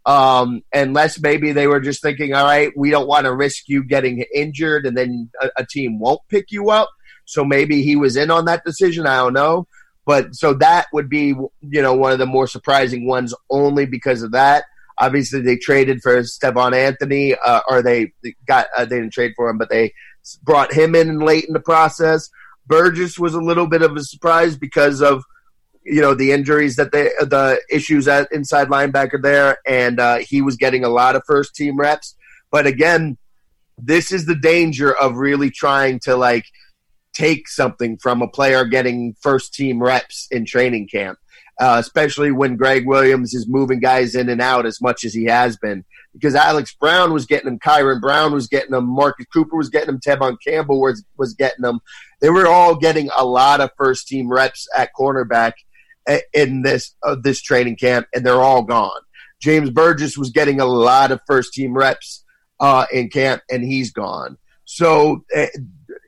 S7: um, unless maybe they were just thinking, all right, we don't want to risk you getting injured and then a, a team won't pick you up. So maybe he was in on that decision. I don't know. But so that would be, you know, one of the more surprising ones only because of that. Obviously, they traded for Stephone Anthony, uh, or they got uh, they didn't trade for him, but they brought him in late in the process. Burgess was a little bit of a surprise because of you know the injuries that they the issues at inside linebacker there, and uh, he was getting a lot of first team reps. But again, this is the danger of really trying to like take something from a player getting first team reps in training camp, uh, especially when Gregg Williams is moving guys in and out as much as he has been. Because Alex Brown was getting them, Kyron Brown was getting them, Marcus Cooper was getting them, Tevaughn Campbell was was getting them. They were all getting a lot of first team reps at cornerback in this uh, this training camp, and they're all gone. James Burgess was getting a lot of first team reps uh, in camp, and he's gone. So uh,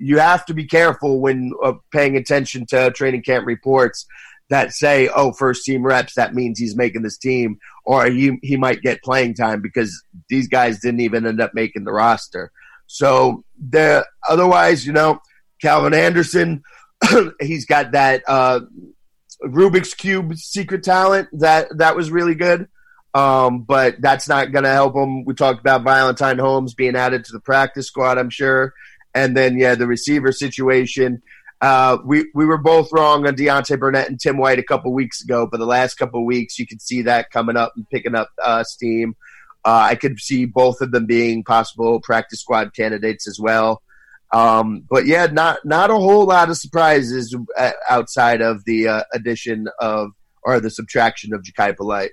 S7: you have to be careful when uh, paying attention to training camp reports that say, "Oh, first team reps." That means he's making this team, or he he might get playing time because these guys didn't even end up making the roster. So the otherwise, you know, Calvin Anderson, he's got that uh, Rubik's cube secret talent that that was really good. Um, but that's not going to help him. We talked about Valentine Holmes being added to the practice squad, I'm sure. And then, yeah, the receiver situation. Uh, we, we were both wrong on Deontay Burnett and Tim White a couple weeks ago, but the last couple weeks, you could see that coming up and picking up uh, steam. Uh, I could see both of them being possible practice squad candidates as well. Um, but yeah, not not a whole lot of surprises uh, outside of the uh, addition of or the subtraction of Jachai Polite.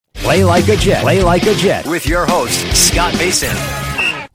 S1: Play like a Jet. Play like a Jet with your host, Scott Mason.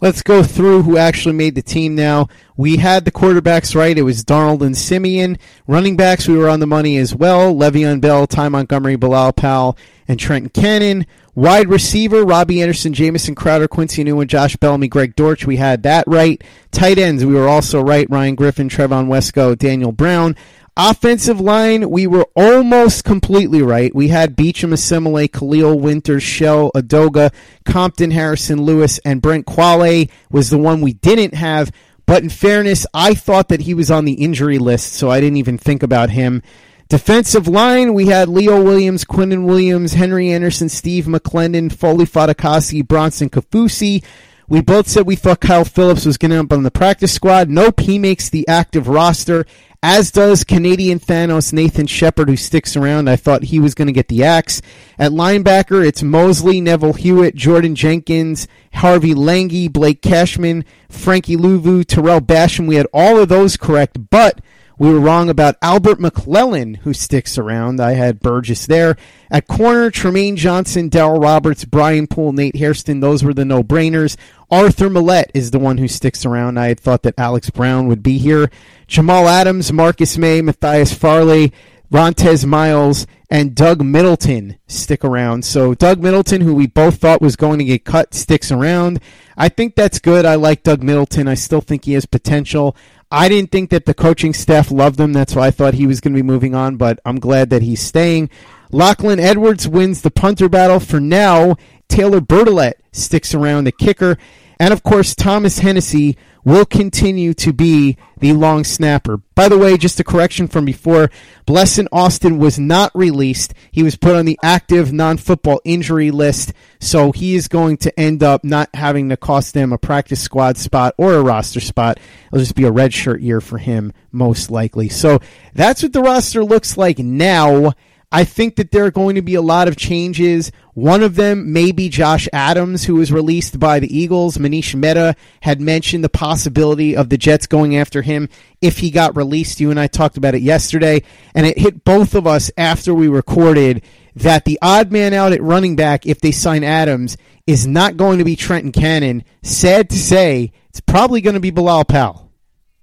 S6: Let's go through who actually made the team now. We had the quarterbacks right. It was Darnold and Siemian. Running backs, we were on the money as well. Le'Veon Bell, Ty Montgomery, Bilal Powell, and Trenton Cannon. Wide receiver, Robbie Anderson, Jamison Crowder, Quincy Enunwa, Josh Bellamy, Greg Dortch. We had that right. Tight ends, we were also right. Ryan Griffin, Trevon Wesco, Daniel Brown. Offensive line, we were almost completely right. We had Beachum Osemele, Kalil Winters, Shell, Edoga, Compton, Harrison Lewis, and Brent Qvale was the one we didn't have. But in fairness, I thought that he was on the injury list, so I didn't even think about him. Defensive line, we had Leo Williams, Quinnen Williams, Henry Anderson, Steve McClendon, Foley Fatukasi, Bronson Kaufusi. We both said we thought Kyle Phillips was going to up on the practice squad. Nope, he makes the active roster as does Canadian Thanos Nathan Shepherd, who sticks around. I thought he was going to get the axe. At linebacker, it's Mosley, Neville Hewitt, Jordan Jenkins, Harvey Langi, Blake Cashman, Frankie Luvu, Tarell Basham. We had all of those correct, but we were wrong about Albert McClellan, who sticks around. I had Burgess there. At corner, Trumaine Johnson, Darryl Roberts, Brian Poole, Nate Hairston. Those were the no brainers. Arthur Maulet is the one who sticks around. I had thought that Alex Brown would be here. Jamal Adams, Marcus Maye, Matthias Farley, Rontez Miles, and Doug Middleton stick around. So Doug Middleton, who we both thought was going to get cut, sticks around. I think that's good. I like Doug Middleton. I still think he has potential. I didn't think that the coaching staff loved him. That's why I thought he was going to be moving on, but I'm glad that he's staying. Lachlan Edwards wins the punter battle for now. Taylor Bertolet sticks around the kicker. And of course, Thomas Hennessy will continue to be the long snapper. By the way, just a correction from before, Blessuan Austin was not released. He was put on the active non-football injury list, so he is going to end up not having to cost them a practice squad spot or a roster spot. It'll just be a redshirt year for him, most likely. So that's what the roster looks like now. I think that there are going to be a lot of changes. One of them may be Josh Adams, who was released by the Eagles. Manish Mehta had mentioned the possibility of the Jets going after him if he got released. You and I talked about it yesterday, and it hit both of us after we recorded that the odd man out at running back, if they sign Adams, is not going to be Trenton Cannon. Sad to say, it's probably going to be Bilal Powell.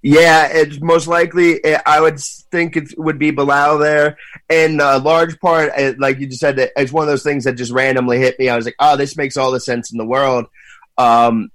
S7: Yeah, it's most likely. I would think it would be Bilal there, and a large part, eh, like you just said, it's one of those things that just randomly hit me. I was like, "Oh, this makes all the sense in the world." Um,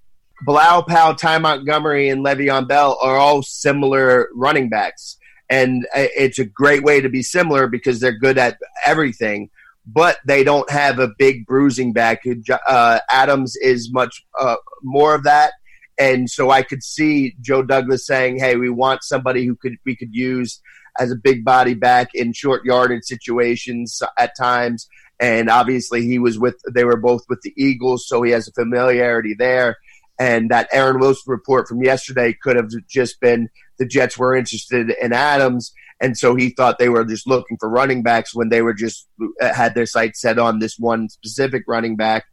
S7: Bilal Powell, Ty Montgomery, and Le'Veon Bell are all similar running backs, and eh, it's a great way to be similar because they're good at everything, but they don't have a big bruising back. Uh, Adams is much uh, more of that and so I could see Joe Douglas saying, "Hey, we want somebody who could we could use as a big body back in short yardage situations at times." And obviously, he was with they were both with the Eagles, so he has a familiarity there. And that Aaron Wilson report from yesterday could have just been the Jets were interested in Adams, and so he thought they were just looking for running backs when they were just had their sights set on this one specific running back.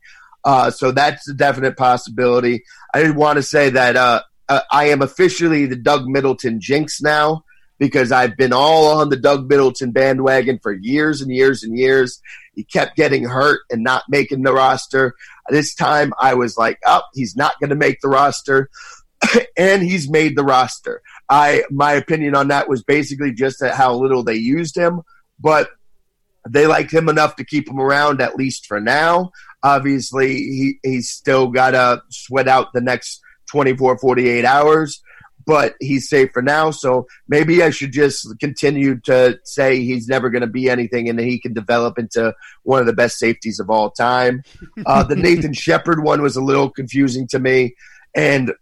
S7: Uh, so that's a definite possibility. I did want to say that uh, uh, I am officially the Doug Middleton jinx now because I've been all on the Doug Middleton bandwagon for years and years and years. He kept getting hurt and not making the roster. This time I was like, oh, he's not going to make the roster. and he's made the roster. I my opinion on that was basically just at how little they used him, but they liked him enough to keep him around at least for now. Obviously, he, he's still got to sweat out the next 24, 48 hours, but he's safe for now. So maybe I should just continue to say he's never going to be anything and that he can develop into one of the best safeties of all time. Uh, the Nathan Shepherd one was a little confusing to me. And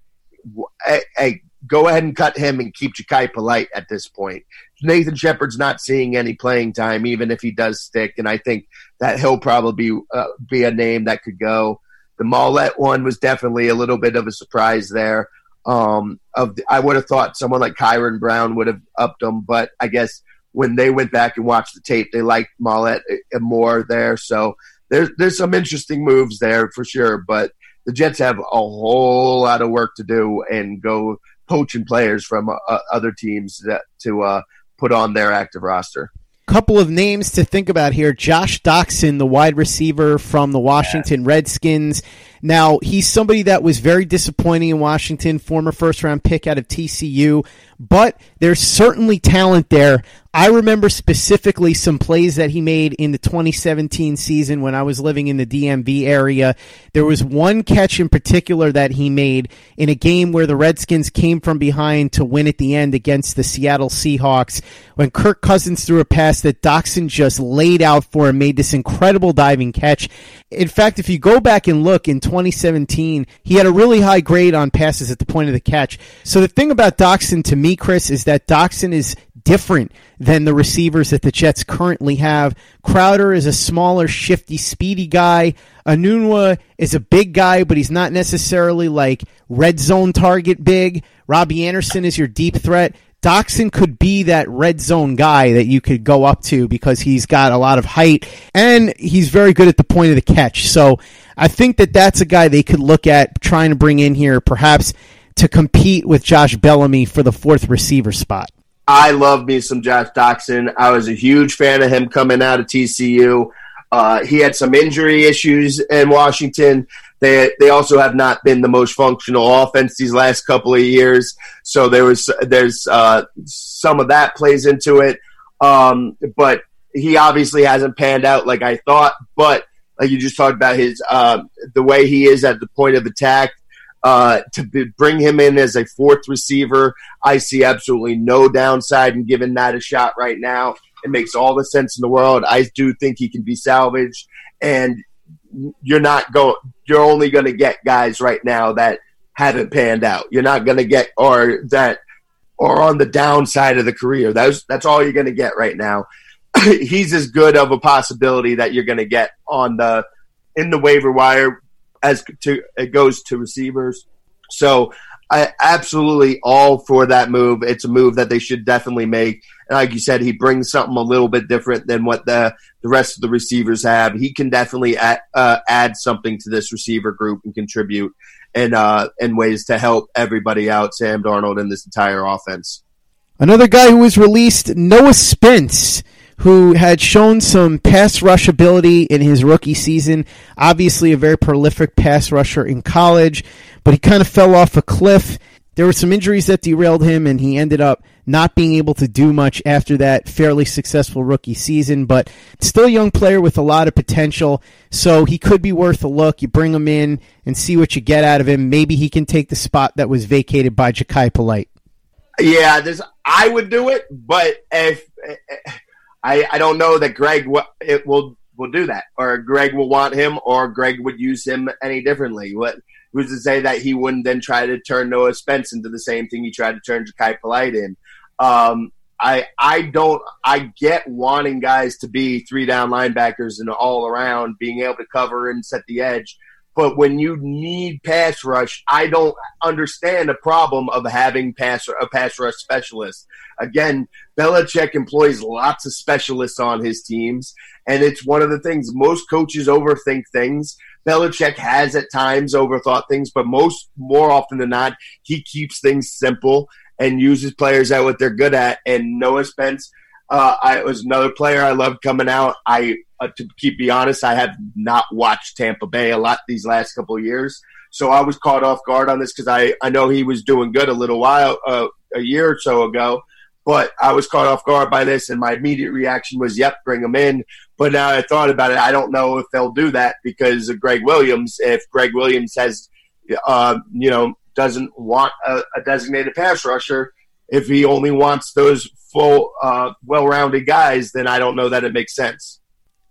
S7: I, I go ahead and cut him and keep Jachai Polite at this point. Nathan Shepherd's not seeing any playing time, even if he does stick, and I think that he'll probably be, uh, be a name that could go. The Maulet one was definitely a little bit of a surprise there. Um, of the, I would have thought someone like Kyron Brown would have upped him, but I guess when they went back and watched the tape, they liked Maulet more there. So there's there's some interesting moves there for sure, but the Jets have a whole lot of work to do and go poaching players from uh, other teams that, to uh, put on their active roster.
S6: Couple of names to think about here. Josh Doctson, the wide receiver from the Washington. Redskins. Now, he's somebody that was very disappointing in Washington, former first round pick out of TCU, but there's certainly talent there. I remember specifically some plays that he made in the 2017 season when I was living in the DMV area. There was one catch in particular that he made in a game where the Redskins came from behind to win at the end against the Seattle Seahawks when Kirk Cousins threw a pass that Doctson just laid out for and made this incredible diving catch. In fact, if you go back and look in 2017, he had a really high grade on passes at the point of the catch. So the thing about Doctson to me, Chris, is that Doctson is different than the receivers that the Jets currently have. Crowder is a smaller, shifty, speedy guy. Enunwa is a big guy, but he's not necessarily like red zone target big. Robbie Anderson is your deep threat. Doctson could be that red zone guy that you could go up to because he's got a lot of height and he's very good at the point of the catch. So I think that that's a guy they could look at trying to bring in here, perhaps to compete with Josh Bellamy for the fourth receiver spot.
S7: I love me some Josh Doctson. I was a huge fan of him coming out of TCU. Uh, he had some injury issues in Washington. They they also have not been the most functional offense these last couple of years. So there was there's uh, some of that plays into it. Um, but he obviously hasn't panned out like I thought. But like you just talked about his uh, the way he is at the point of attack. Uh, to bring him in as a fourth receiver, I see absolutely no downside in giving that a shot right now. It makes all the sense in the world. I do think he can be salvaged, and you're not going. You're only going to get guys right now that haven't panned out. You're not going to get or that or on the downside of the career. That's that's all you're going to get right now. He's as good of a possibility that you're going to get on the in the waiver wire as to it goes to receivers. So I absolutely all for that move. It's a move that they should definitely make. And like you said, he brings something a little bit different than what the the rest of the receivers have. He can definitely add, uh, add something to this receiver group and contribute in uh, in ways to help everybody out. Sam Darnold in this entire offense.
S6: Another guy who was released, Noah Spence who had shown some pass rush ability in his rookie season. Obviously, a very prolific pass rusher in college, but he kind of fell off a cliff there were some injuries that derailed him, and he ended up not being able to do much after that fairly successful rookie season. But still a young player with a lot of potential, so he could be worth a look. You bring him in and see what you get out of him. Maybe he can take the spot that was vacated by Jachai Polite.
S7: Yeah, this I would do it, but if I, I don't know that Gregg it will will do that, or Gregg will want him, or Gregg would use him any differently. What who's to say that he wouldn't then try to turn Noah Spence into the same thing he tried to turn Jachai Polite in? Um, I I don't I get wanting guys to be three down linebackers and all around being able to cover and set the edge. But when you need pass rush, I don't understand the problem of having pass a pass rush specialist. Again, Belichick employs lots of specialists on his teams, and it's one of the things most coaches overthink things. Belichick has at times overthought things, but most more often than not, he keeps things simple and uses players at what they're good at. And Noah Spence, uh, I was another player I loved coming out. I uh, to keep be honest, I have not watched Tampa Bay a lot these last couple years, so I was caught off guard on this because I I know he was doing good a little while uh, a year or so ago. But I was caught off guard by this, and my immediate reaction was, "Yep, bring him in." But now I thought about it, I don't know if they'll do that because of Gregg Williams. If Gregg Williams has, uh, you know, doesn't want a, a, designated pass rusher, if he only wants those full, uh, well-rounded guys, then I don't know that it makes sense.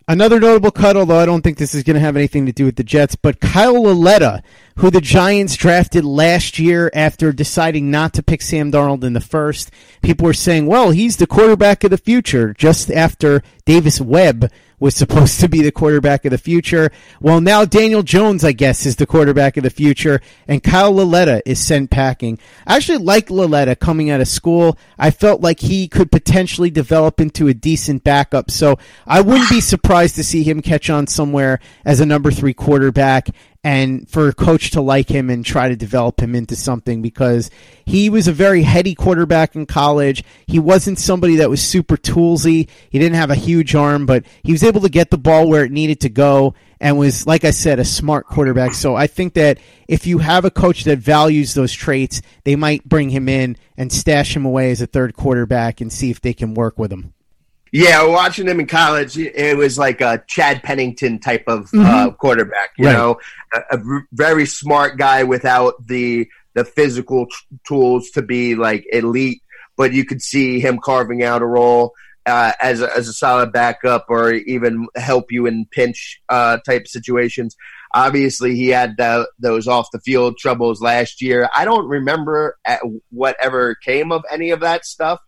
S6: Another notable cut, although I don't think this is going to have anything to do with the Jets, but Kyle Lauletta, who the Giants drafted last year after deciding not to pick Sam Darnold in the first. People were saying, well, he's the quarterback of the future, just after Davis Webb was supposed to be the quarterback of the future. Well, now Daniel Jones, I guess, is the quarterback of the future, and Kyle Lauletta is sent packing. I actually like Lauletta coming out of school. I felt like he could potentially develop into a decent backup, so I wouldn't be surprised to see him catch on somewhere as a number three quarterback and for a coach to like him and try to develop him into something because he was a very heady quarterback in college. He wasn't somebody that was super toolsy. He didn't have a huge arm, but he was able to get the ball where it needed to go and was, like I said, a smart quarterback. So I think that if you have a coach that values those traits, they might bring him in and stash him away as a third quarterback and see if they can work with him.
S7: Yeah, watching him in college, it was like a Chad Pennington type of uh, mm-hmm. uh, quarterback. You right. know, a, a, very smart guy without the the physical t- tools to be like elite, but you could see him carving out a role uh, as a, as a solid backup or even help you in pinch uh, type situations. Obviously, he had uh, those off the field troubles last year. I don't remember whatever came of any of that stuff,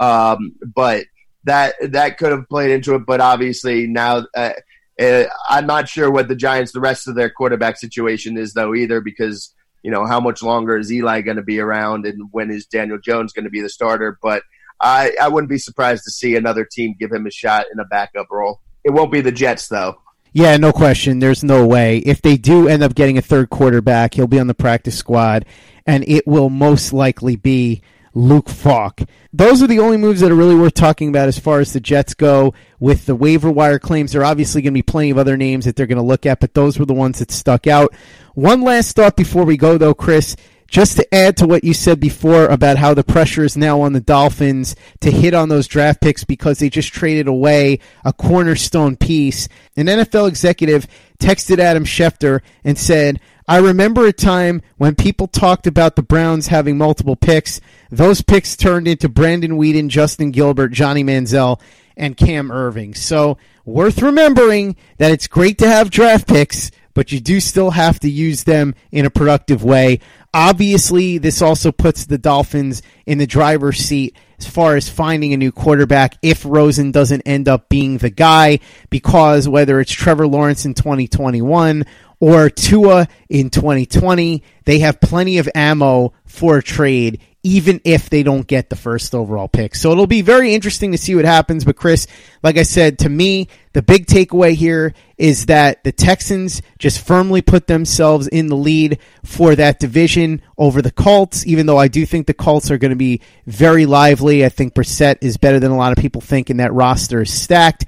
S7: um, but that that could have played into it. But obviously now, uh, uh, I'm not sure what the Giants, the rest of their quarterback situation is though either, because you know how much longer is Eli going to be around, and when is Daniel Jones going to be the starter? But I I wouldn't be surprised to see another team give him a shot in a backup role. It won't be the Jets though.
S6: Yeah, no question. There's no way. If they do end up getting a third quarterback, he'll be on the practice squad, and it will most likely be Luke Falk. Those are the only moves that are really worth talking about as far as the Jets go. With the waiver wire claims, there are obviously going to be plenty of other names that they're going to look at, but those were the ones that stuck out. One last thought before we go, though, Chris. Just to add to what you said before about how the pressure is now on the Dolphins to hit on those draft picks because they just traded away a cornerstone piece. An NFL executive texted Adam Schefter and said, I remember a time when people talked about the Browns having multiple picks. Those picks turned into Brandon Weeden, Justin Gilbert, Johnny Manziel, and Cam Erving. So worth remembering that it's great to have draft picks, but you do still have to use them in a productive way. Obviously, this also puts the Dolphins in the driver's seat as far as finding a new quarterback if Rosen doesn't end up being the guy, because whether it's Trevor Lawrence in 2021 or Tua in 2020, they have plenty of ammo for trade, even if they don't get the first overall pick. So it'll be very interesting to see what happens. But Chris, like I said, to me, the big takeaway here is that the Texans just firmly put themselves in the lead for that division over the Colts, even though I do think the Colts are going to be very lively. I think Brissett is better than a lot of people think, and that roster is stacked.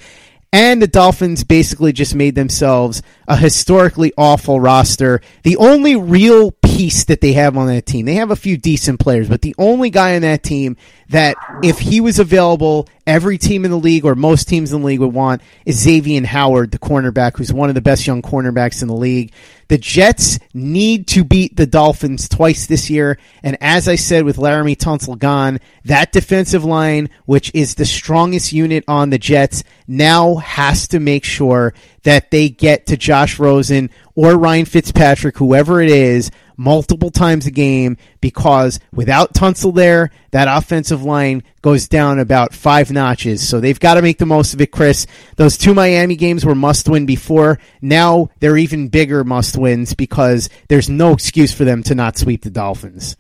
S6: And the Dolphins basically just made themselves a historically awful roster. The only real piece that they have on that team, they have a few decent players, but the only guy on that team that if he was available, every team in the league or most teams in the league would want is Xavier Howard, the cornerback, who's one of the best young cornerbacks in the league. The Jets need to beat the Dolphins twice this year. And as I said with Laremy Tunsil gone, that defensive line, which is the strongest unit on the Jets, now has to make sure that they get to Josh Rosen or Ryan Fitzpatrick, whoever it is, multiple times a game because without Tunsil there, that offensive line goes down about five notches. So they've got to make the most of it, Chris. Those two Miami games were must win before. Now they're even bigger must wins because there's no excuse for them to not sweep the Dolphins.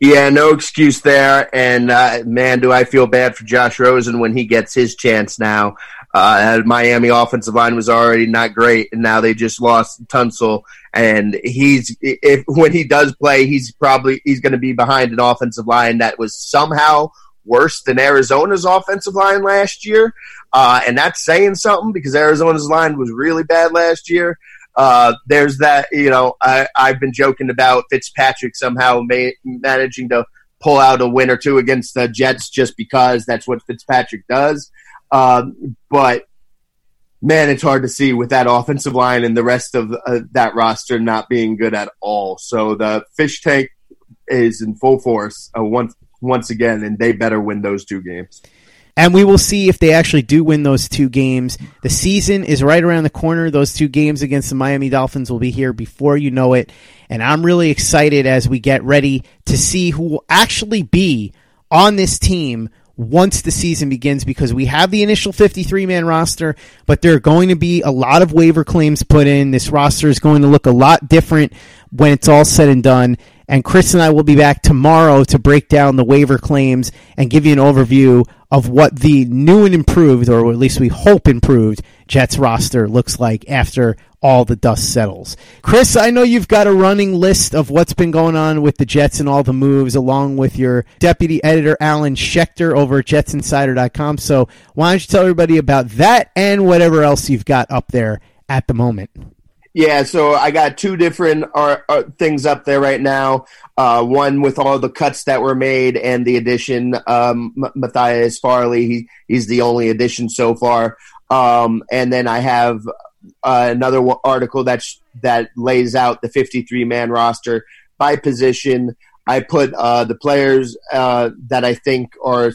S7: Yeah, no excuse there. And uh, man, do I feel bad for Josh Rosen when he gets his chance now. Uh, Miami offensive line was already not great, and now they just lost Tunsil. And he's if when he does play, he's probably he's going to be behind an offensive line that was somehow worse than Arizona's offensive line last year. Uh, and that's saying something because Arizona's line was really bad last year. Uh, there's that, you know, I, I've been joking about Fitzpatrick somehow may, managing to pull out a win or two against the Jets just because that's what Fitzpatrick does. Um, but man, it's hard to see with that offensive line and the rest of uh, that roster not being good at all. So the fish tank is in full force uh, once once again, and they better win those two games.
S6: And we will see if they actually do win those two games. The season is right around the corner. Those two games against the Miami Dolphins will be here before you know it. And I'm really excited as we get ready to see who will actually be on this team once the season begins because we have the initial 53 man roster, but there are going to be a lot of waiver claims put in. This roster is going to look a lot different when it's all said and done. And Chris and I will be back tomorrow to break down the waiver claims and give you an overview of what the new and improved, or at least we hope improved, Jets roster looks like after all the dust settles. Chris, I know you've got a running list of what's been going on with the Jets and all the moves, along with your deputy editor, Alan Schechter, over at jetsinsider.com. So why don't you tell everybody about that and whatever else you've got up there at the moment?
S7: Yeah, so I got two different uh, uh, things up there right now. Uh, one with all the cuts that were made and the addition. Um, Matthias Farley, he, he's the only addition so far. Um, and then I have uh, another article that that lays out the 53 man roster by position. I put uh, the players uh, that I think are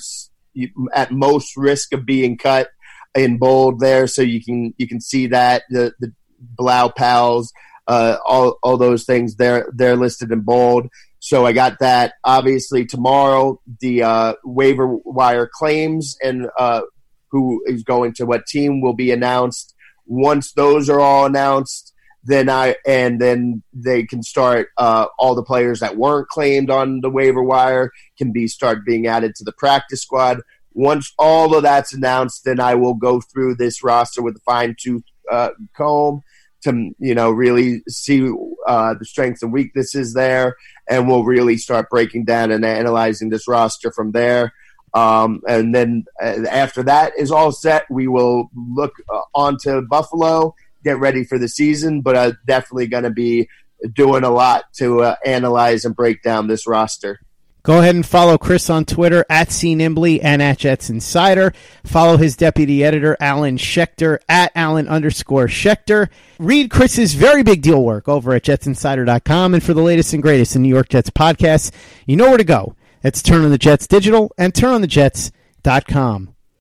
S7: at most risk of being cut in bold there, so you can you can see that the the Blau pals, uh, all all those things they're they're listed in bold. So I got that. Obviously tomorrow the uh, waiver wire claims and uh, who is going to what team will be announced. Once those are all announced, then I and then they can start. Uh, all the players that weren't claimed on the waiver wire can be start being added to the practice squad. Once all of that's announced, then I will go through this roster with a fine tooth uh, comb to you know really see uh, the strengths and weaknesses there, and we'll really start breaking down and analyzing this roster from there. Um, and then after that is all set, we will look uh, on to Buffalo, get ready for the season, but uh, definitely going to be doing a lot to uh, analyze and break down this roster.
S6: Go ahead and follow Chris on Twitter at CNimbley and at Jets Insider. Follow his deputy editor, Alan Schechter, at Alan underscore Schechter. Read Chris's very big deal work over at jetsinsider.com. And for the latest and greatest in New York Jets podcasts, you know where to go. It's Turn on the Jets Digital and turnonthejets.com.